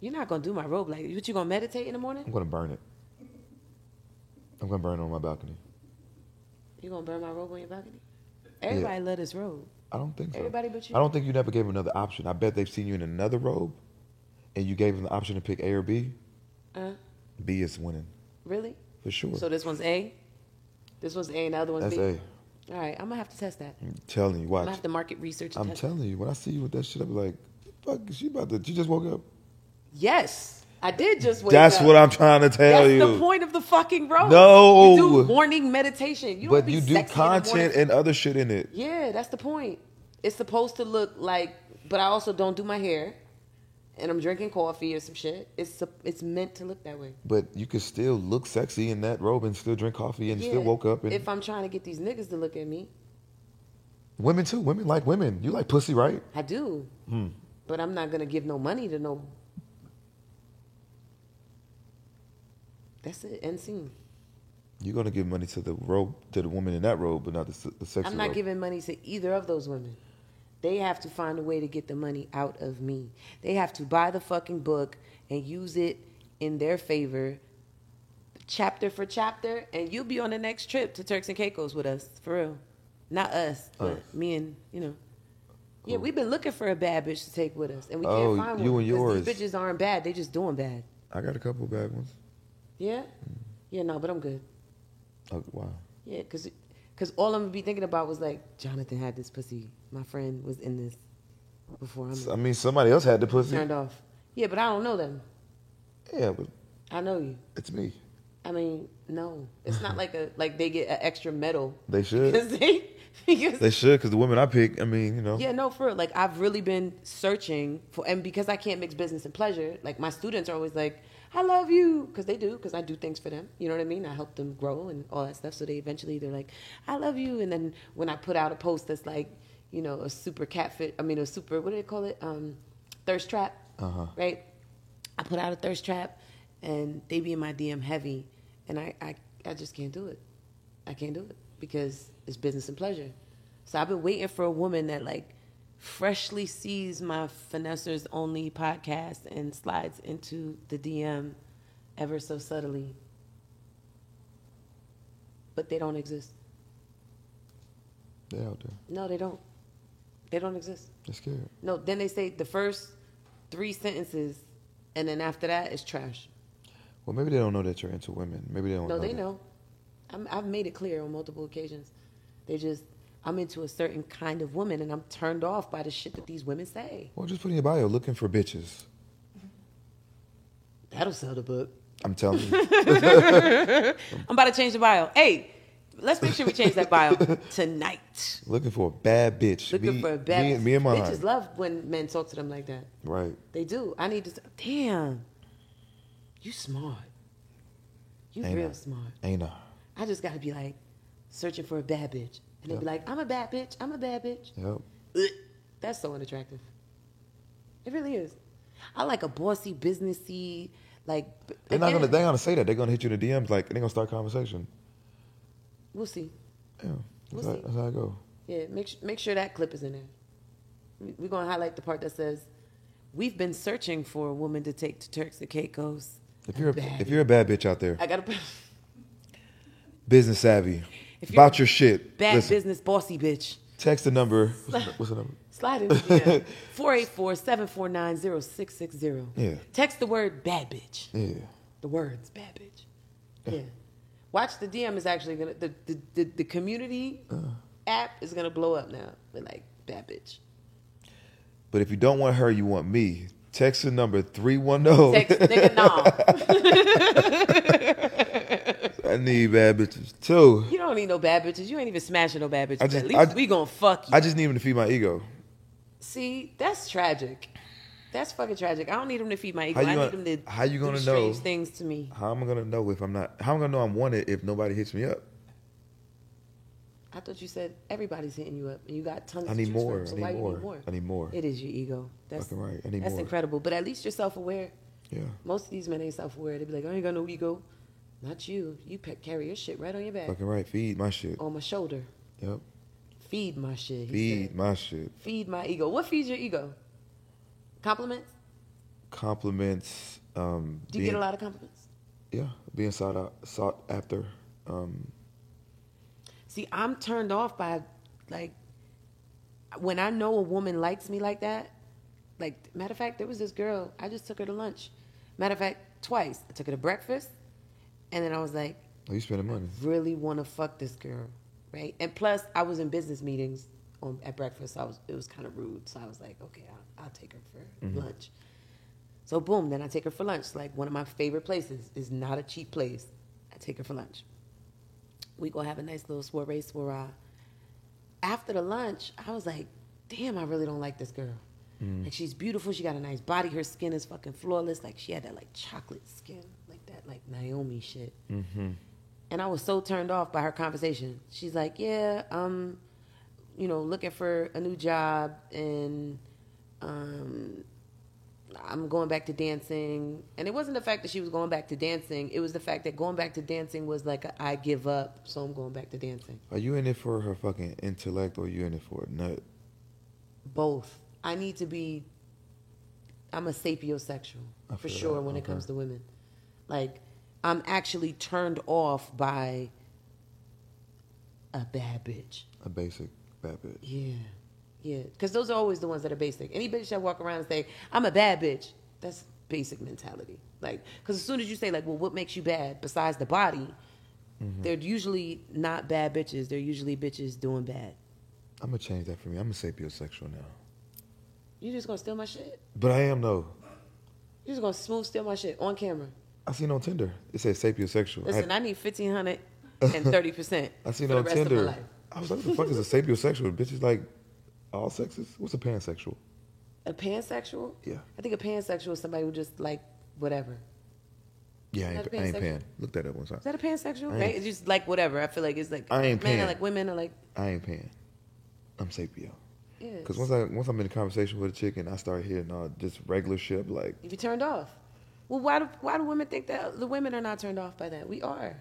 You're not gonna do my robe like what? You gonna meditate in the morning? I'm gonna burn it. I'm gonna burn it on my balcony. You gonna burn my robe on your balcony? Everybody love this robe. I don't think so. Everybody but you? I don't think you never gave them another option. I bet they've seen you in another robe, and you gave them the option to pick A or B. Uh, B is winning really? for sure. So this one's A. This one's A, and the other one's B? That's B. A. All right, I'm gonna have to test that. I'm telling you, I'm watch. gonna have to market research. I'm telling you, when I see you with that shit, I be like, "Fuck, she about to? She just woke up." Yes, I did just wake up. That's up. what I'm trying to tell That's you. That's the point of the fucking road. No. you do morning meditation. You but be you do sexy in the morning. content and other shit in it. Yeah, that's the point. It's supposed to look like, but I also don't do my hair, and I'm drinking coffee or some shit. It's it's meant to look that way. But you could still look sexy in that robe and still drink coffee and Yeah, still woke up. And If I'm trying to get these niggas to look at me, women too. Women like women. You like pussy, right? I do. Hmm. But I'm not gonna give no money to no. That's it. End scene. You're gonna give money to the robe to the woman in that robe, but not the, the sexy I'm not robe. giving money to either of those women. They have to find a way to get the money out of me. They have to buy the fucking book and use it in their favor, chapter for chapter, and you'll be on the next trip to Turks and Caicos with us, for real. Not us, but Us. me and, you know. Yeah, we've been looking for a bad bitch to take with us, and we Oh, can't find one. you and 'cause yours. These bitches aren't bad; they just doing bad. I got a couple bad ones. Yeah, yeah, no, but I'm good. Oh, wow. Yeah, because cause all I'm gonna be thinking about was like, Jonathan had this pussy. My friend was in this before I'm I mean, somebody else had the pussy. turned off. Yeah, but I don't know them. Yeah, but I know you. it's me. I mean, no, it's not like a like they get an extra medal They [LAUGHS] should. because they because They should, because the women I pick, I mean, you know. yeah, no, for real. Like I've really been searching for, and because I can't mix business and pleasure, like my students are always like, "I love you," because they do, because I do things for them. You know what I mean? I help them grow and all that stuff. So they eventually they're like, "I love you," and then when I put out a post that's like, you know, a super catfit, I mean, a super what do they call it? Um, thirst trap, Uh-huh. right? I put out a thirst trap, and they be in my DM heavy, and I I, I just can't do it. I can't do it because it's business and pleasure. So I've been waiting for a woman that like freshly sees my finessers only podcast and slides into the DM ever so subtly. But they don't exist. They out there. No, they don't. They don't exist. They're scared. No, then they say the first three sentences and then after that it's trash. Well, maybe they don't know that you're into women. Maybe they don't know. No, know. they that. know. I'm, I've made it clear on multiple occasions. They just, I'm into a certain kind of woman, and I'm turned off by the shit that these women say. Well, just put in your bio, looking for bitches. That'll sell the book. I'm telling you. [LAUGHS] I'm about to change the bio. Hey, let's make sure we change that bio [LAUGHS] tonight. looking for a bad bitch. Looking me, for a bad Me, me and mine. Bitches love when men talk to them like that. Right. They do. I need to. Damn, you smart. You Ain't real I? smart. Ain't I? I just gotta be like searching for a bad bitch, and they be like, "I'm a bad bitch. I'm a bad bitch." Yep. That's so unattractive. It really is. I like a bossy, businessy, like. They're not gonna. They're gonna say that. They're gonna hit you in the DMs. Like they're gonna start conversation. We'll see. Yeah. We'll how, see. that's how I go. Yeah, make make sure that clip is in there. We- We're gonna highlight the part that says, "We've been searching for a woman to take to Turks and Caicos." If you're a, Bad. if you're a bad bitch out there, I gotta business savvy, about your shit, bad listen, business, bossy bitch. text the number. What's the, what's the number? Slide in the 484-749-0660. [LAUGHS] Yeah. Text the word bad bitch. Yeah. The words bad bitch. Yeah. Watch the DM is actually gonna the the, the, the community Uh. app is gonna blow up now. With like bad bitch. But if you don't want her, you want me. Text the number three one zero. Text nigga no. [LAUGHS] I need bad bitches too. You don't need no bad bitches. You ain't even smashing no bad bitches. I just- At least I- we gonna fuck you. I just need him to feed my ego. See, that's tragic. That's fucking tragic. I don't need him to feed my ego. How you I gonna- need him to how you do gonna strange know? things to me. How am I gonna know if I'm not? How am I gonna know I'm wanted if nobody hits me up? I thought you said everybody's hitting you up and you got tons I need more. from. So I why need you more. need more? I need more. It is your ego. That's Fucking right. I need that's more. incredible. But at least you're self aware. Yeah. Most of these men ain't self aware. They be like, I ain't got no ego. Not you. You pe- carry your shit right on your back. Fucking right. Feed my shit. On my shoulder. Yep. Feed my shit. he Feed said. my shit. Feed my ego. What feeds your ego? Compliments? Compliments. Um, Do you being, get a lot of compliments? Yeah, being sought out, sought after. Um, See, I'm turned off by like when I know a woman likes me like that, like matter of fact, there was this girl. I just took her to lunch. Matter of fact, twice. I took her to breakfast, and then I was like, "Are you spending money? really want to fuck this girl, right? And plus, I was in business meetings on, at breakfast. So I was it was kind of rude, so I was like, okay, I'll, I'll take her for mm-hmm. lunch. So boom, then I take her for lunch. Like one of my favorite places is not a cheap place. I take her for lunch. We go have a nice little soiree soiree. After the lunch, I was like, damn, I really don't like this girl. Mm. Like she's beautiful. She got a nice body. Her skin is fucking flawless. Like she had that like chocolate skin, like that like Naomi shit. Mm-hmm. And I was so turned off by her conversation. She's like, "Yeah, um, you know, looking for a new job, and um, I'm going back to dancing." And it wasn't the fact that she was going back to dancing; it was the fact that going back to dancing was like, a, "I give up, so I'm going back to dancing." Are you in it for her fucking intellect or you in it for a nut? Both. I need to be. I'm a sapiosexual for sure that, when it comes to women. Like, I'm actually turned off by a bad bitch. A basic bad bitch. Yeah, yeah. Because those are always the ones that are basic. Any bitch that walk around and say, "I'm a bad bitch," that's basic mentality. Like, because as soon as you say, like, "Well, what makes you bad besides the body?" Mm-hmm. They're usually not bad bitches. They're usually bitches doing bad. I'm gonna change that for me. I'm a sapiosexual now. You just gonna steal my shit? But I am though. You just gonna smooth steal my shit on camera? I seen on Tinder. It said sapiosexual. Listen, I, I need fifteen hundred [LAUGHS] and thirty percent. I seen on the rest Of my Tinder. I was like, what the fuck is a sapiosexual? Bitch is like all sexes? What's a pansexual? A pansexual? Yeah. I think a pansexual is somebody who just like whatever. Yeah, I ain't, I ain't pan. Look that up one time. Is that a pansexual? Right? It's just like whatever. I feel like it's like I ain't men pan. are like women are like I ain't pan. I'm sapio. yeah. Because once I once I'm in a conversation with a chick and I start hearing all just regular shit, like you be turned off. Well, why do why do women think that the women are not turned off by that? We are.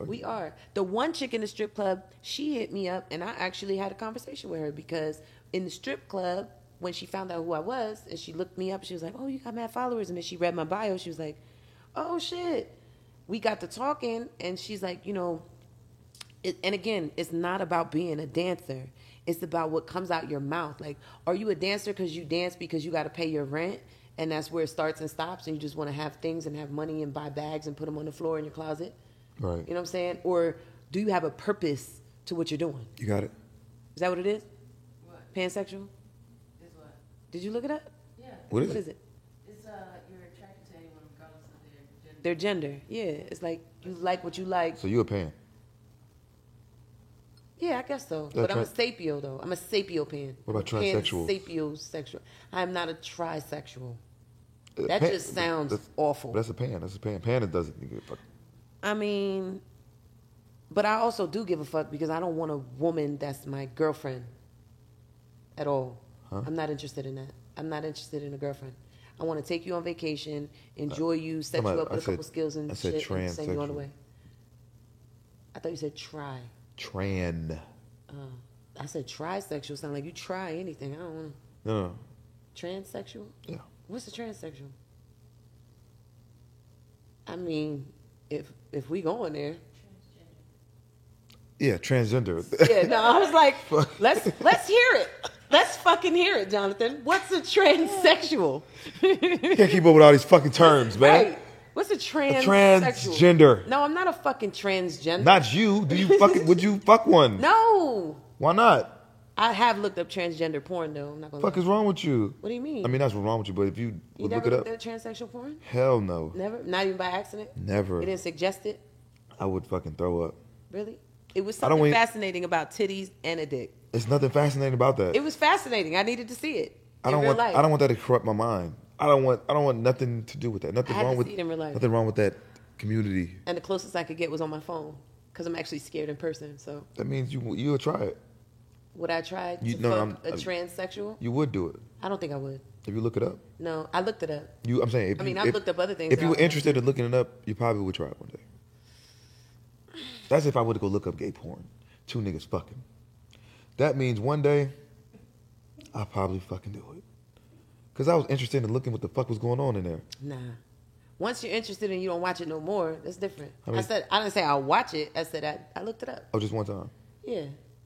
I- We are. The one chick in the strip club, she hit me up, and I actually had a conversation with her because in the strip club, when she found out who I was, and she looked me up, she was like, "Oh, you got mad followers," and then she read my bio. She was like, "Oh shit." We got to talking, and she's like, you know, it, and again, it's not about being a dancer. It's about what comes out your mouth. Like, are you a dancer because you dance because you got to pay your rent, and that's where it starts and stops, and you just want to have things and have money and buy bags and put them on the floor in your closet? Right. You know what I'm saying? Or do you have a purpose to what you're doing? You got it. Is that what it is? What? Pansexual? Is what? Did you look it up? Yeah. What is what it? is it? It's uh, you're attracted to anyone regardless of their gender. Their gender. Yeah. It's like you like what you like. So you're a pan? Yeah, I guess so. Yeah, But I'm a sapio though. I'm a sapio pan. What about I'm a transsexual? Sapiosexual. I'm not a trisexual. Uh, That pan- just sounds that's- awful. That's a pan. That's a pan. Pan doesn't give a fuck. I mean, but I also do give a fuck because I don't want a woman that's my girlfriend at all. Huh? I'm not interested in that. I'm not interested in a girlfriend. I want to take you on vacation, enjoy you, set I'm you up I with a couple said- skills and I said shit, and send you on the way. I thought you said try. Tran. Uh, I said trisexual. Sound like you try anything. I don't want No, no. transsexual. Yeah. What's a transsexual? I mean, if if we going there, Yeah, transgender. yeah. No, I was like, [LAUGHS] let's let's hear it. Let's fucking hear it, Jonathan. What's a transsexual? you can't keep up with all these fucking terms, man. Right. What's a transsexual? transgender. No, I'm not a fucking transgender. Not you. Do you fucking? would you fuck one? no. Why not? I have looked up transgender porn though. I'm not gonna. Fuck lie. is wrong with you? What do you mean? I mean, that's what's wrong with you. But if you you never look it looked up, at transsexual porn? hell no, Never. Not even by accident. never. You didn't suggest it. I would fucking throw up. Really? It was something want- fascinating about titties and a dick. It's nothing fascinating about that. It was fascinating. I needed to see it. I don't want. life. I don't want that to corrupt my mind. I don't want. I don't want nothing to do with that. Nothing wrong with. see it in real life. Nothing wrong with that community. And the closest I could get was on my phone because I'm actually scared in person. So That means you you'll try it. Would I try to You- no, fuck I'm- a I'm- transsexual? You would do it I don't think I would. if you look it up. No, I looked it up. You, I'm saying. I mean, you, I've if, looked up other things If you were interested in looking it up, you probably would try it one day. That's if I were to go look up gay porn. Two niggas fucking. That means one day, I'll probably fucking do it. Cause I was interested in looking what the fuck was going on in there. Nah. Once you're interested and you don't watch it no more, that's different. I I, said I didn't say I'll watch it. I said I, I looked it up. Oh, just one time. Yeah.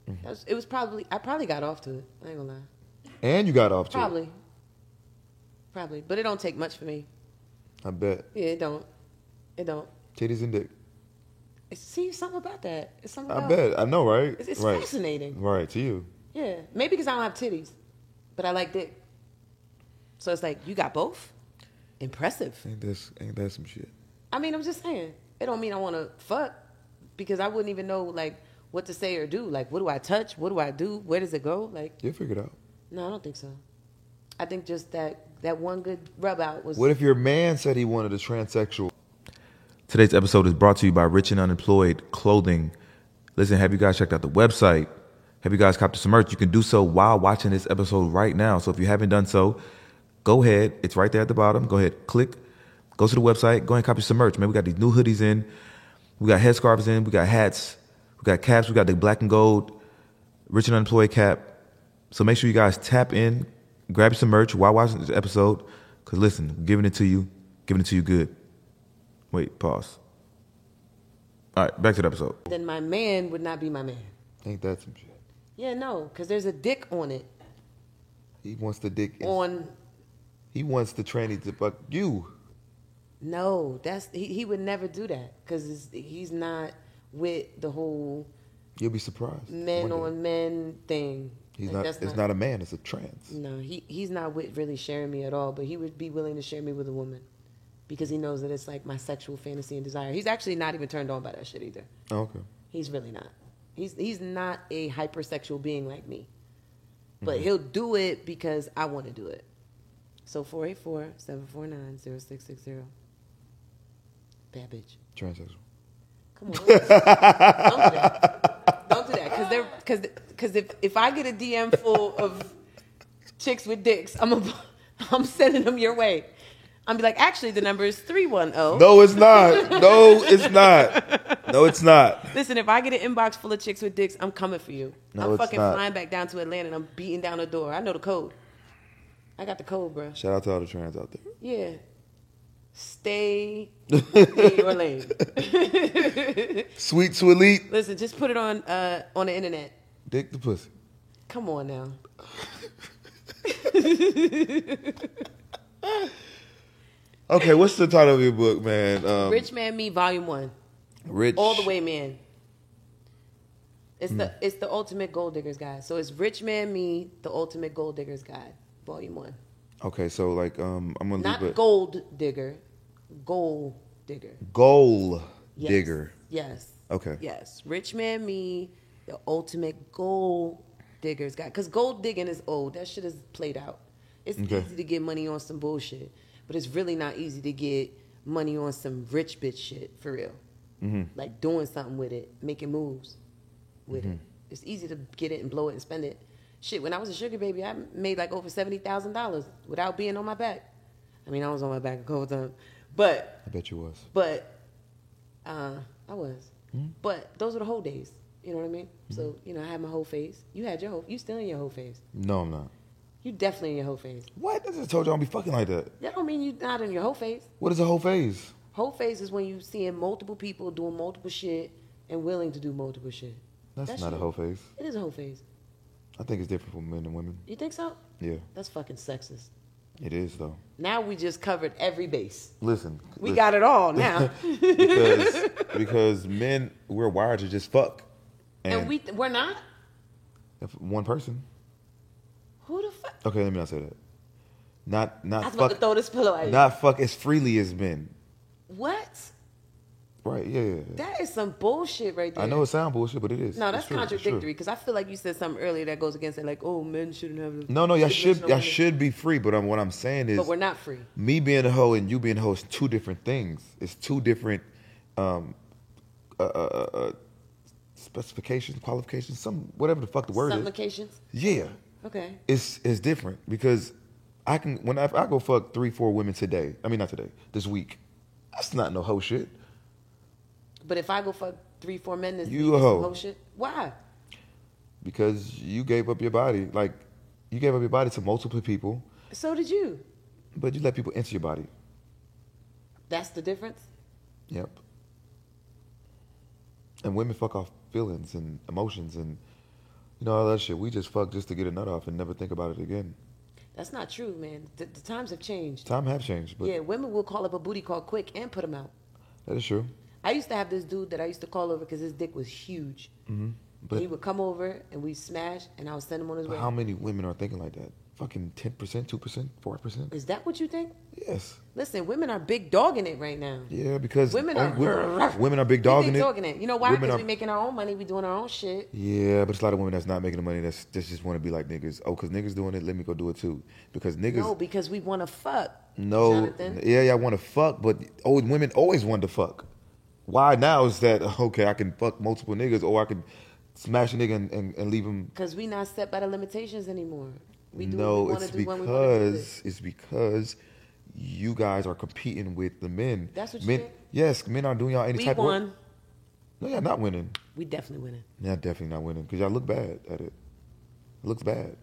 Mm-hmm. It was probably I probably got off to it. I ain't gonna lie. And you got off to it. Probably. Probably, but it don't take much for me. I bet. Yeah, it don't. It don't. Titties and dick. It's, see something about that. It's something. I bet. I know, right? It's, it's right. fascinating. Right, to you. Yeah, maybe because I don't have titties, but I like dick. So it's like you got both. Impressive. Ain't this ain't that some shit? I mean, I'm just saying. It don't mean I want to fuck because I wouldn't even know like what to say or do. Like, what do I touch? What do I do? Where does it go? Like, You'll figure it out. no, I don't think so. I think just that that one good rub out was. What if your man said he wanted a transsexual? Today's episode is brought to you by Rich and Unemployed Clothing. Listen, have you guys checked out the website? Have you guys copped some merch? You can do so while watching this episode right now. So if you haven't done so, go ahead. It's right there at the bottom. Go ahead, click, go to the website, go ahead and copy some merch. Man, we got these new hoodies in. We got headscarves in. We got hats. We got caps. We got the black and gold Rich and Unemployed cap. So make sure you guys tap in, grab some merch while watching this episode. Because listen, we're giving it to you, giving it to you good. Wait, pause. All right, back to the episode. then my man would not be my man. Ain't that some shit? Yeah, no, because there's a dick on it. He wants the dick. in- On He wants the tranny to fuck you. no, that's he, he would never do that because he's not with the whole You'll be surprised. men on men thing. He's Like, not. It's not a man. It's a trans. No, he he's not with really sharing me at all. But he would be willing to share me with a woman because he knows that it's like my sexual fantasy and desire. He's actually not even turned on by that shit either. Oh, okay. He's really not. He's he's not a hypersexual being like me. Mm-hmm. But he'll do it because I want to do it. So 484-749-0660. Bad bitch. Transsexual. Come on. Don't do that. [LAUGHS] Don't do that. Cause they're cause cause if if I get a DM full of chicks with dicks, I'm a, [LAUGHS] I'm sending them your way. I'm be like, actually the number is 310. No, it's not. No, it's not. No, it's not. Listen, if I get an inbox full of chicks with dicks, I'm coming for you. No, I'm fucking not. flying back down to Atlanta and I'm beating down the door. I know the code. I got the code, bro. Shout out to all the trans out there. Yeah. Stay [LAUGHS] in your lane. [LAUGHS] Sweet2Elite. Listen, just put it on uh, on the internet. Dick the pussy. Come on now. [LAUGHS] Okay, what's the title of your book, man? Um, Rich Man Me Volume One. Rich. All the way man. It's the Hmm. it's the ultimate gold diggers guide. So it's Rich Man Me, the ultimate gold diggers guide, volume one. Okay, so like, um, I'm gonna Not leave it. gold digger, gold digger. Goal Yes. digger. Yes. Okay. Yes. Rich Man Me, the ultimate gold diggers guy. Because gold digging is old. That shit is played out. It's Okay. easy to get money on some bullshit, but it's really not easy to get money on some rich bitch shit for real. Mm-hmm. Like doing something with it, making moves with Mm-hmm. it. It's easy to get it and blow it and spend it. Shit, when I was a sugar baby, I made like over seventy thousand dollars without being on my back. I mean, I was on my back a couple times, but I bet you was. but uh, I was. Hmm? But those were the whole days. You know what I mean? So you know, I had my whole phase. You had your whole. You still in your whole phase. No, I'm not. You definitely in your whole phase. What? I just told you I don't be fucking like that. That don't mean you not in your whole phase. What is a whole phase? Whole phase is when you seeing multiple people doing multiple shit and willing to do multiple shit. That's That not a whole phase. It is a whole phase. I think it's different for men and women. You think so? Yeah, That's fucking sexist. It is though. Now we just covered every base. Listen, We listen. got it all now. [LAUGHS] because because men we're wired to just fuck, and, and we we're not. if one person. Who the fuck? Okay, let me not say that. Not not. I was about to fuck. throw this pillow at you. Not fuck as freely as men. What? Right? Yeah. That is some bullshit right there. I know it sounds bullshit, but it is. No, that's contradictory because I feel like you said something earlier that goes against it, like, oh, men shouldn't have. No, no, y'all should y'all should be free, but um, what I'm saying is, But we're not free. me being a hoe and you being a hoe is two different things. It's two different um, uh, uh, uh, uh, specifications, qualifications, some whatever the fuck the word Some is. locations. Yeah, Okay. it's it's different because I can when I, I go fuck three four women today. I mean not today, this week. That's not no hoe shit. But if I go fuck three, four men this You week, hoe. whole shit. Why? because you gave up your body. Like you gave up your body to multiple people, So did you. but you let people enter your body. That's the difference. Yep. And women fuck off feelings and emotions and You know all that shit. We just fuck just to get a nut off and never think about it again. That's not true, man. The, the times have changed. Time have changed, but yeah, women will call up a booty call quick and put them out. that is true. I used to have this dude that I used to call over because his dick was huge. hmm But he would come over and we'd smash, and I would send him on his way. how many women are thinking like that? Fucking ten percent, two percent, four percent. Is that what you think? Yes. Listen, women are big dogging it right now. Yeah, because Women oh, are women, [LAUGHS] women are big We dogging big it. dogging it. You know why? Because are- we making our own money. We doing our own shit. Yeah, but it's a lot of women that's not making the money. That's, that's just want to be like niggas. Oh, cause niggas doing it, let me go do it too. Because niggas, No, because we want to fuck. no, Jonathan. yeah, yeah, I want to fuck, but old women always want to fuck. Why now is that [LAUGHS] okay? I can fuck multiple niggas, or I can smash a nigga and, and, and leave him. Because we not set by the limitations anymore. We do no, it's to do when we do it. because it's because you guys are competing with the men. That's what you men. Yes, men aren't doing y'all any We type of won. work. No, y'all not winning. We definitely winning. Y'all definitely not winning because y'all look bad at it. It looks bad.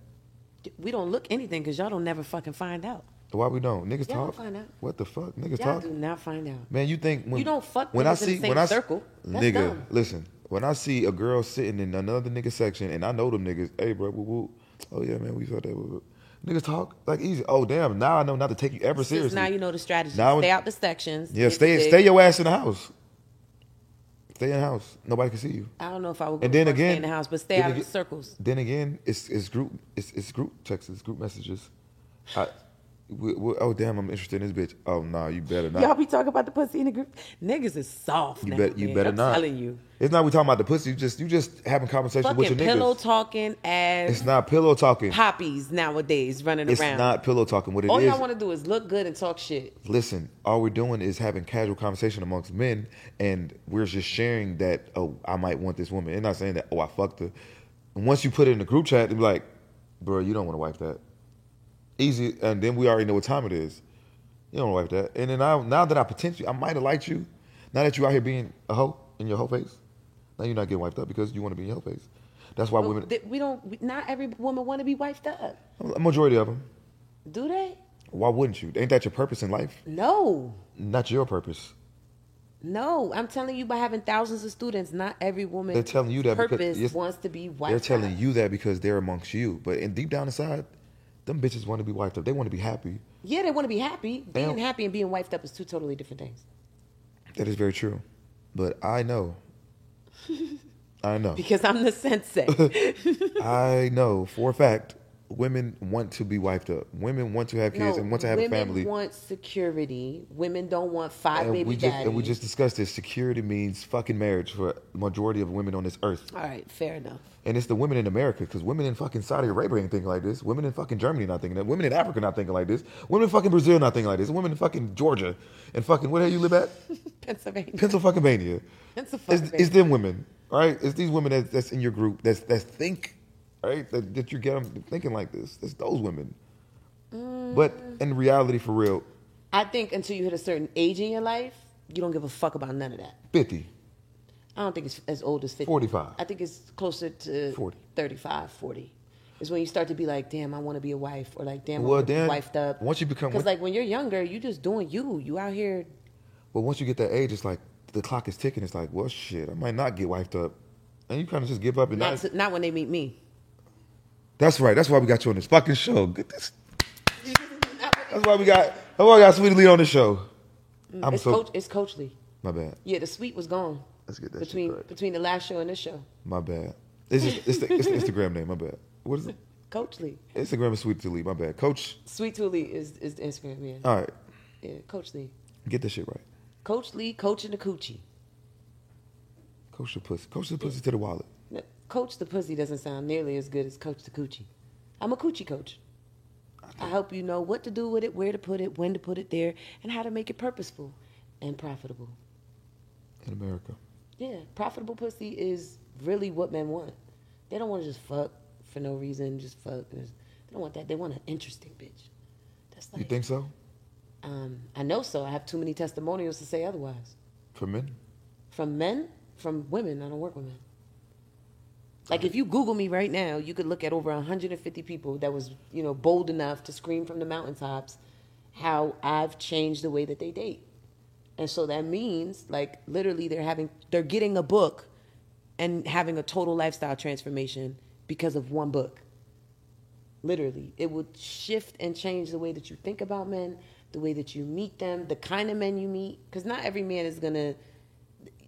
We don't look anything because y'all don't never fucking find out. Why we don't? Niggas Y'all talk. find out. What the fuck? Niggas Y'all talk. do not find out. Man, you think when You don't fuck when I see when I circle. Nigga, dumb. listen. When I see a girl sitting in another nigga section and I know them niggas, hey bro, woo woo. Oh yeah, man, we felt that. Woo. Niggas talk like easy. Oh damn, now I know not to take you ever Since seriously. now you know the strategy. Now- stay out the sections. yeah, stay big. stay your ass in the house. Stay in the house. Nobody can see you. I don't know if I would go And then for stay again, in the house, but stay out of the circles. Then again, it's it's group it's it's group texts, it's group messages. I, we, we, oh damn, I'm interested in this bitch. Oh no, you better not. Y'all be talking about the pussy in the group. Niggas is soft. You now, bet you man. better I'm not. telling you. It's not we talking about the pussy. You just you just having conversation with Fucking your pillow niggas. talking ass It's not pillow talking. poppies nowadays running It's around. not pillow talking. What it All is- y'all want to do is look good and talk shit. listen, all we're doing is having casual conversation amongst men, and we're just sharing that. Oh, I might want this woman. And not saying that. Oh, I fucked her. And once you put it in the group chat, they be like, bro, you don't want to wipe that. Easy, and then we already know what time it is. You don't wipe that. And then now, now that I potentially, I might have liked you. Now that you're out here being a hoe in your hoe face, now you're not getting wiped up because you want to be in your hoe face. That's why But women, th- we don't. Not every woman want to be wiped up. a majority of them. Do they? Why wouldn't you? Ain't that your purpose in life? No. Not your purpose. No, I'm telling you, by having thousands of students, not every woman. They're telling you that because- purpose yes, wants to be wiped. They're telling out. you that because they're amongst you. But in deep down inside, them bitches want to be wiped up. They want to be happy. Yeah, they want to be happy. They Being happy and being wiped up is two totally different things. That is very true. But I know. [LAUGHS] I know. Because I'm the sensei. [LAUGHS] I know for a fact women want to be wiped up. Women want to have kids No, and want to have a family. women want security. Women don't want five and baby we just daddies. and we just discussed this. Security means fucking marriage for the majority of women on this earth. All right, fair enough. And it's the women in America, because women in fucking Saudi Arabia ain't thinking like this. Women in fucking Germany not thinking that. Women in Africa not thinking like this. Women in fucking Brazil not thinking like this. Women in fucking Georgia and fucking where the hell you live at? [LAUGHS] Pennsylvania. Pennsylvania. Pennsylvania. It's, it's them women, right? It's these women that, that's in your group that's that think, right? That, that you get them thinking like this. It's those women. Mm. But in reality, for real, I think until you hit a certain age in your life, you don't give a fuck about none of that. 50, I don't think it's as old as 50. 45. I think it's closer to 40. 35, 40. Is when you start to be like, damn, I want to be a wife, or like, damn, I Well, want to be wifed up. once you become- because like when you're younger, you just doing you. You out here. but once you get that age, it's like the clock is ticking. It's like, well, shit, I might not get wifed up. And you kind of just give up and Not, not. to, not when they meet me. That's right. That's why we got you on this fucking show. Get this. That's why we got. That's why we got Sweetie Lee on the show. Mm, I'm it's so. coach. It's Coach Lii. My bad. Yeah, the sweet was gone Let's get that between shit right. between the last show and this show. My bad. It's just it's the, it's the Instagram name. My bad. What is it? [LAUGHS] Coach Lii. Instagram is Sweet Lee. My bad. Coach. Sweet Lee is is the Instagram. Yeah, All right. yeah. Coach Lii. Get this shit right. Coach Lii, coaching the coochie. Coach the pussy. Coach the pussy to the wallet. Coach the pussy doesn't sound nearly as good as Coach the coochie. I'm a coochie coach. I help you know what to do with it, where to put it, when to put it there, and how to make it purposeful and profitable. In America. Yeah, profitable pussy is really what men want. They don't want to just fuck for no reason, just fuck. They don't want that. They want an interesting bitch. That's like, You think so? Um, I know so. I have too many testimonials to say otherwise. From men? From men, from women. I don't work with men. Like if you Google me right now, you could look at over 150 people that was, you know, bold enough to scream from the mountaintops how I've changed the way that they date. And so that means like literally they're having they're getting a book and having a total lifestyle transformation because of one book. Literally, it would shift and change the way that you think about men, the way that you meet them, the kind of men you meet. Because not every man is gonna,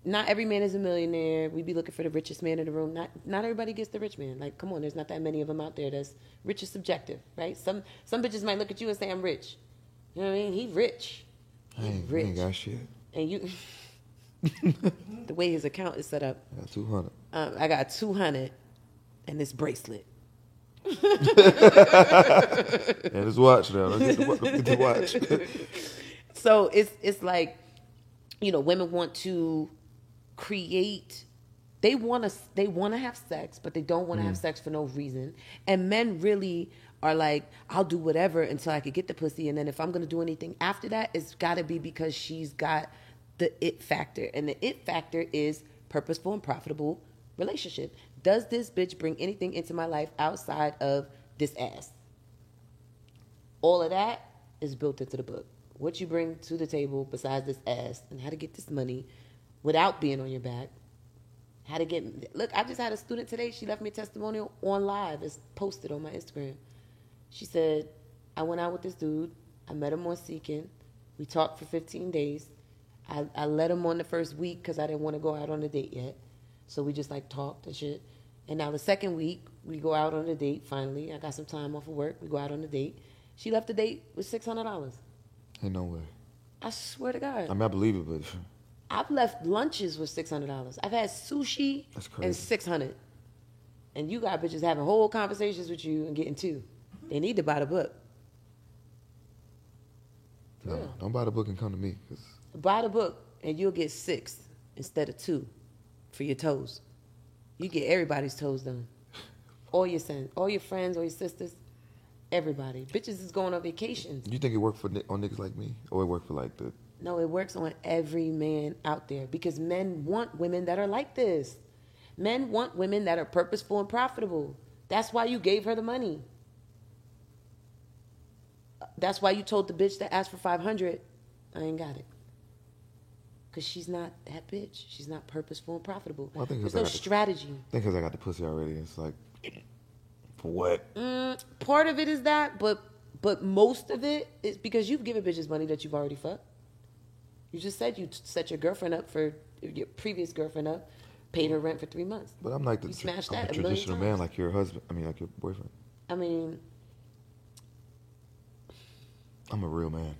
not every man is a millionaire. We'd be looking for the richest man in the room. Not not everybody gets the rich man. Like, come on, there's not that many of them out there. That's rich is subjective, right? Some some bitches might look at you and say, "I'm rich." You know what I mean? He rich. I ain't, rich. ain't got shit. and you, [LAUGHS] the way his account is set up, I got 200. um, I got two hundred and this bracelet. [LAUGHS] And his watch now. Don't get the, get the watch. [LAUGHS] So it's it's like, you know, women want to create. They want to they want to have sex, but they don't want to have mm. sex for no reason. And men really are like, I'll do whatever until I could get the pussy, and then if I'm gonna do anything after that, it's got to be because she's got the it factor, and the it factor is purposeful and profitable relationship. Does this bitch bring anything into my life outside of this ass? all of that is built into the book. What you bring to the table besides this ass and how to get this money without being on your back. How to get look, I just had a student today, she left me a testimonial on live. It's posted on my Instagram. She said, I went out with this dude, I met him on Seeking. We talked for 15 days. I, I let him on the first week because I didn't want to go out on a date yet. So we just like talked and shit. And now the second week, we go out on a date finally. I got some time off of work. We go out on a date. She left the date with $600. Ain't no way. I swear to God. I mean, I believe it, but [LAUGHS] I've left lunches with $600. I've had sushi and crazy. 600 And you got bitches having whole conversations with you and getting two. They need to buy the book. no, Yeah. don't buy the book and come to me. 'cause Buy the book and you'll get six instead of two for your toes. You get everybody's toes done. All your sons, all your friends, all your sisters, everybody. Bitches is going on vacations. you think it worked for on niggas like me, or it worked for like the? No, it works on every man out there because men want women that are like this. Men want women that are purposeful and profitable. That's why you gave her the money. That's why you told the bitch that asked for 500, I ain't got it. Because she's not that bitch. She's not purposeful and profitable. Well, I think There's no strategy. I think because I got the pussy already. It's like, for what? Mm, part of it is that, but but most of it is because you've given bitches money that you've already fucked. You just said you set your girlfriend up for your previous girlfriend up, paid her rent for three months. But I'm like the You tra- smashed I'm that a a traditional man, like your husband. I mean, like your boyfriend. I mean, I'm a real man.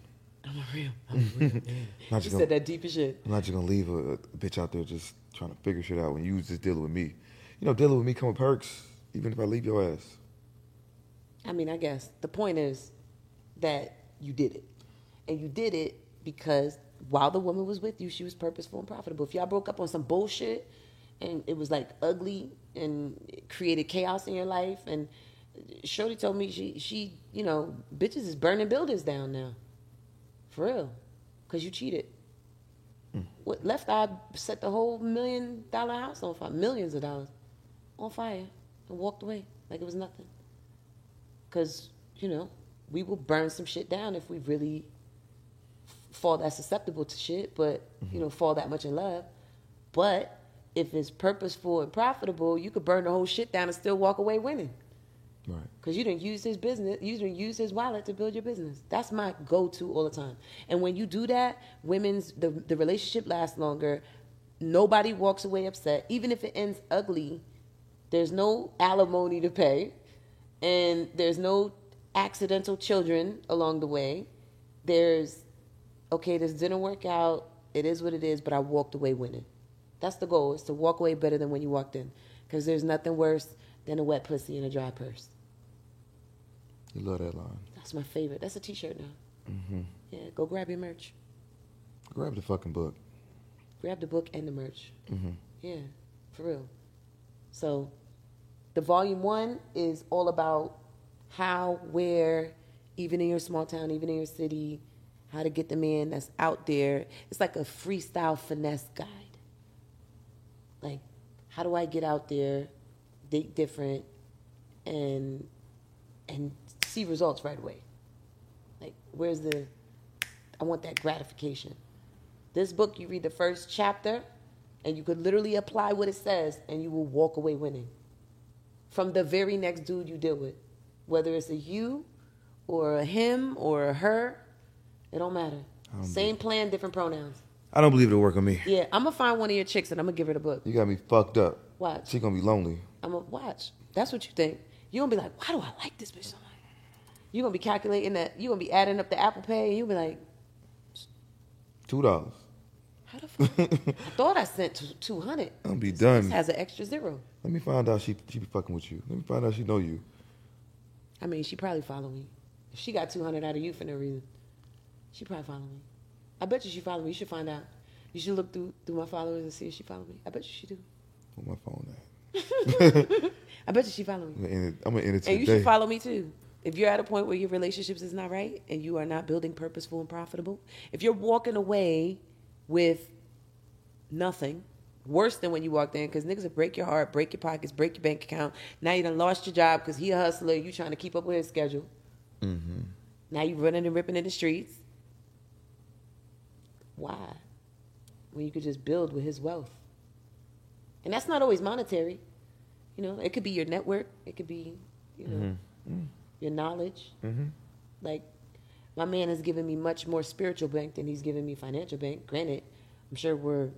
I'm a real. I'm a [LAUGHS] real man. You just said gonna, that deep as shit. I'm not just gonna leave a, a bitch out there just trying to figure shit out when you was just dealing with me. You know, dealing with me come with perks, even if I leave your ass. I mean, I guess the point is that you did it, and you did it because while the woman was with you, she was purposeful and profitable. If y'all broke up on some bullshit, and it was like ugly and it created chaos in your life, and Shorty told me she she you know bitches is burning buildings down now, for real, because you cheated. Hmm. What left eye set the whole million dollar house on fire, millions of dollars on fire, and walked away like it was nothing. Because, you know, we will burn some shit down if we really fall that susceptible to shit, but, you mm-hmm. know, fall that much in love. But if it's purposeful and profitable, you could burn the whole shit down and still walk away winning. Right. Because you didn't use his business, you didn't use his wallet to build your business. That's my go-to all the time. And when you do that, women's the the relationship lasts longer. Nobody walks away upset, even if it ends ugly. There's no alimony to pay, and there's no accidental children along the way. There's okay, this didn't work out. It is what it is, but I walked away winning. That's the goal: is to walk away better than when you walked in. Because there's nothing worse than a wet pussy in a dry purse. You love that line. That's my favorite. That's a T-shirt now. Mm-hmm. Yeah, go grab your merch. Grab the fucking book. Grab the book and the merch. Mm-hmm. Yeah, for real. So, the volume one is all about how, where, even in your small town, even in your city, how to get the man that's out there. It's like a freestyle finesse guide. Like, how do I get out there, date different, and and see results right away? Like, where's the? I want that gratification. This book, you read the first chapter, and you could literally apply what it says, and you will walk away winning. from the very next dude you deal with. Whether it's a you or a him or a her, it don't matter. Same plan, different pronouns. I don't believe it'll work on me. Yeah, I'm gonna find one of your chicks and I'm gonna give her the book. You got me fucked up. Watch. She gonna be lonely. I'm gonna watch. That's what you think. You're gonna be like, why do I like this bitch so much? You're gonna be calculating that. You're gonna be adding up the Apple Pay, and you'll be like, Two dollars. how the fuck? I [LAUGHS] thought I sent two hundred. I'll be This done. has an extra zero. Let me find out she she be fucking with you. Let me find out she know you. I mean, she probably follow me. She got two hundred out of you for no reason, she probably follow me. I bet you she follow me. You should find out. You should look through through my followers and see if she follow me. I bet you she do. Where my phone at? [LAUGHS] I bet you she follow me. I'm gonna end it, I'm gonna end it And you should follow me too. If you're at a point where your relationships is not right and you are not building purposeful and profitable, if you're walking away with nothing, worse than when you walked in, because niggas will break your heart, break your pockets, break your bank account. Now you done lost your job because he a hustler. You trying to keep up with his schedule. Mm-hmm. Now you running and ripping in the streets. Why? When you could just build with his wealth. And that's not always monetary. You know, it could be your network. It could be, you know, mm-hmm. your knowledge. Mm-hmm. Like, my man has given me much more spiritual bank than he's given me financial bank. Granted, I'm sure we're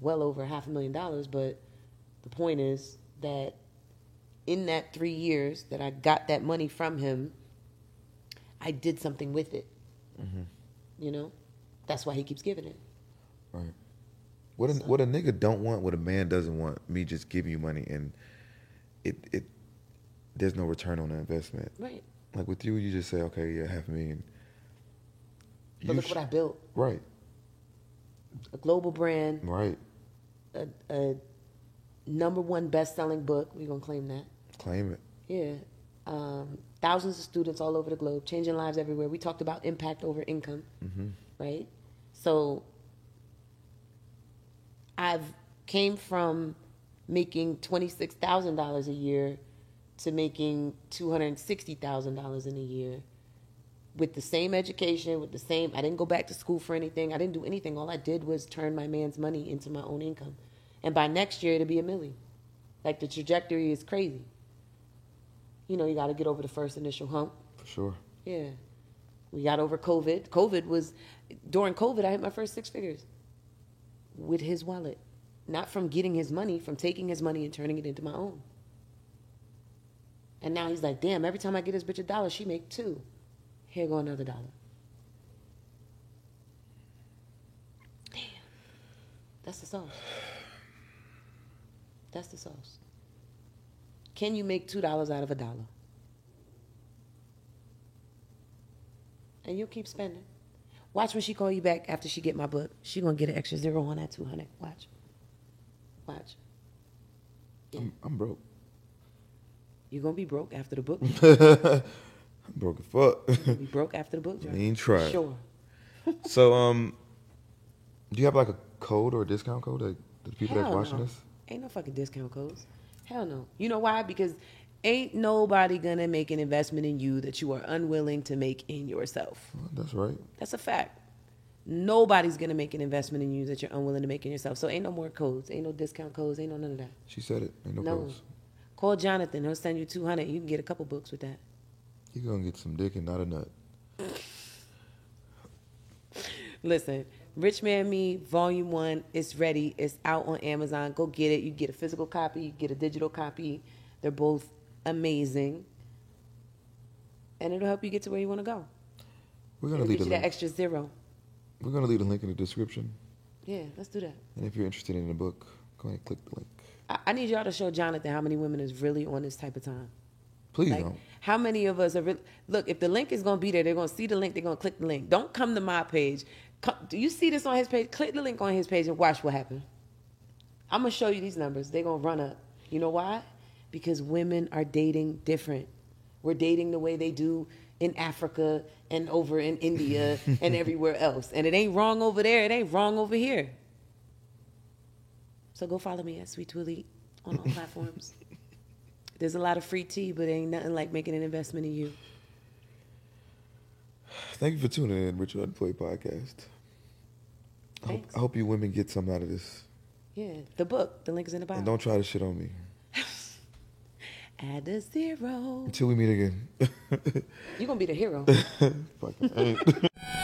well over half a million dollars, but the point is that in that three years that I got that money from him, I did something with it. Mm-hmm. You know, that's why he keeps giving it. Right. What a, what a nigga don't want, what a man doesn't want, me just giving you money and it it there's no return on the investment. Right. Like with you, you just say, okay, yeah, half a million. But You look sh- what I built: Right, a global brand, right. a, a number one best-selling book. We're gonna claim that. Claim it. Yeah. Um, thousands of students all over the globe, changing lives everywhere. We talked about impact over income, right? So I've came from making twenty six thousand dollars a year to making two hundred sixty thousand dollars in a year with the same education, with the same. I didn't go back to school for anything. I didn't do anything. All I did was turn my man's money into my own income, and by next year it'll be a million. Like the trajectory is crazy. You know, you got to get over the first initial hump. For sure. Yeah. We got over COVID. COVID was, during COVID, I hit my first six figures with his wallet. Not from getting his money, from taking his money and turning it into my own. And now he's like, damn, every time I get this bitch a dollar, she make two. Here go another dollar. Damn. That's the sauce. That's the sauce. Can you make two dollars out of a dollar? And you'll keep spending. Watch when she call you back after she get my book. She gonna get an extra zero on that two hundred. Watch. Watch. I'm, I'm broke. You're gonna be broke after the book. [LAUGHS] I'm broke as fuck. You'll be broke after the book. Joe. Ain't try. Sure. [LAUGHS] so, um, do you have like a code or a discount code that the people that's watching no. this? Ain't no fucking discount codes. Hell no. You know why? Because ain't nobody gonna make an investment in you that you are unwilling to make in yourself. That's right. That's a fact. Nobody's gonna make an investment in you that you're unwilling to make in yourself. So ain't no more codes. Ain't no discount codes. Ain't no none of that. She said it. Ain't no, No. codes. Call Jonathan. He'll send you two hundred. You can get a couple books with that. You're gonna get some dick and not a nut. Listen, Rich Man Me Volume One is ready. It's out on Amazon. Go get it. You get a physical copy. You get a digital copy. They're both amazing, and it'll help you get to where you want to go. We're gonna It'll leave the you that extra zero. We're gonna leave a link in the description. Yeah, let's do that. And if you're interested in the book, go ahead and click the link. I, I need y'all to show Jonathan how many women is really on this type of time. Please Like, don't. how many of us are really, look? If the link is gonna be there, they're gonna see the link. They're gonna click the link. Don't come to my page. Come, do you see this on his page? Click the link on his page and watch what happens. I'm gonna show you these numbers. They're gonna run up. You know why? Because women are dating different. We're dating the way they do in Africa and over in India [LAUGHS] and everywhere else. And it ain't wrong over there. It ain't wrong over here. So go follow me at Sweet2Elite on all [LAUGHS] platforms. There's a lot of free tea, but ain't nothing like making an investment in you. Thank you for tuning in, Rich and Unemployed Podcast. I hope, I hope you women get something out of this. Yeah, the book. The link is in the bio. And don't try to shit on me. Add a zero. Until we meet again. You're gonna be the hero. [LAUGHS] Ain't. [LAUGHS]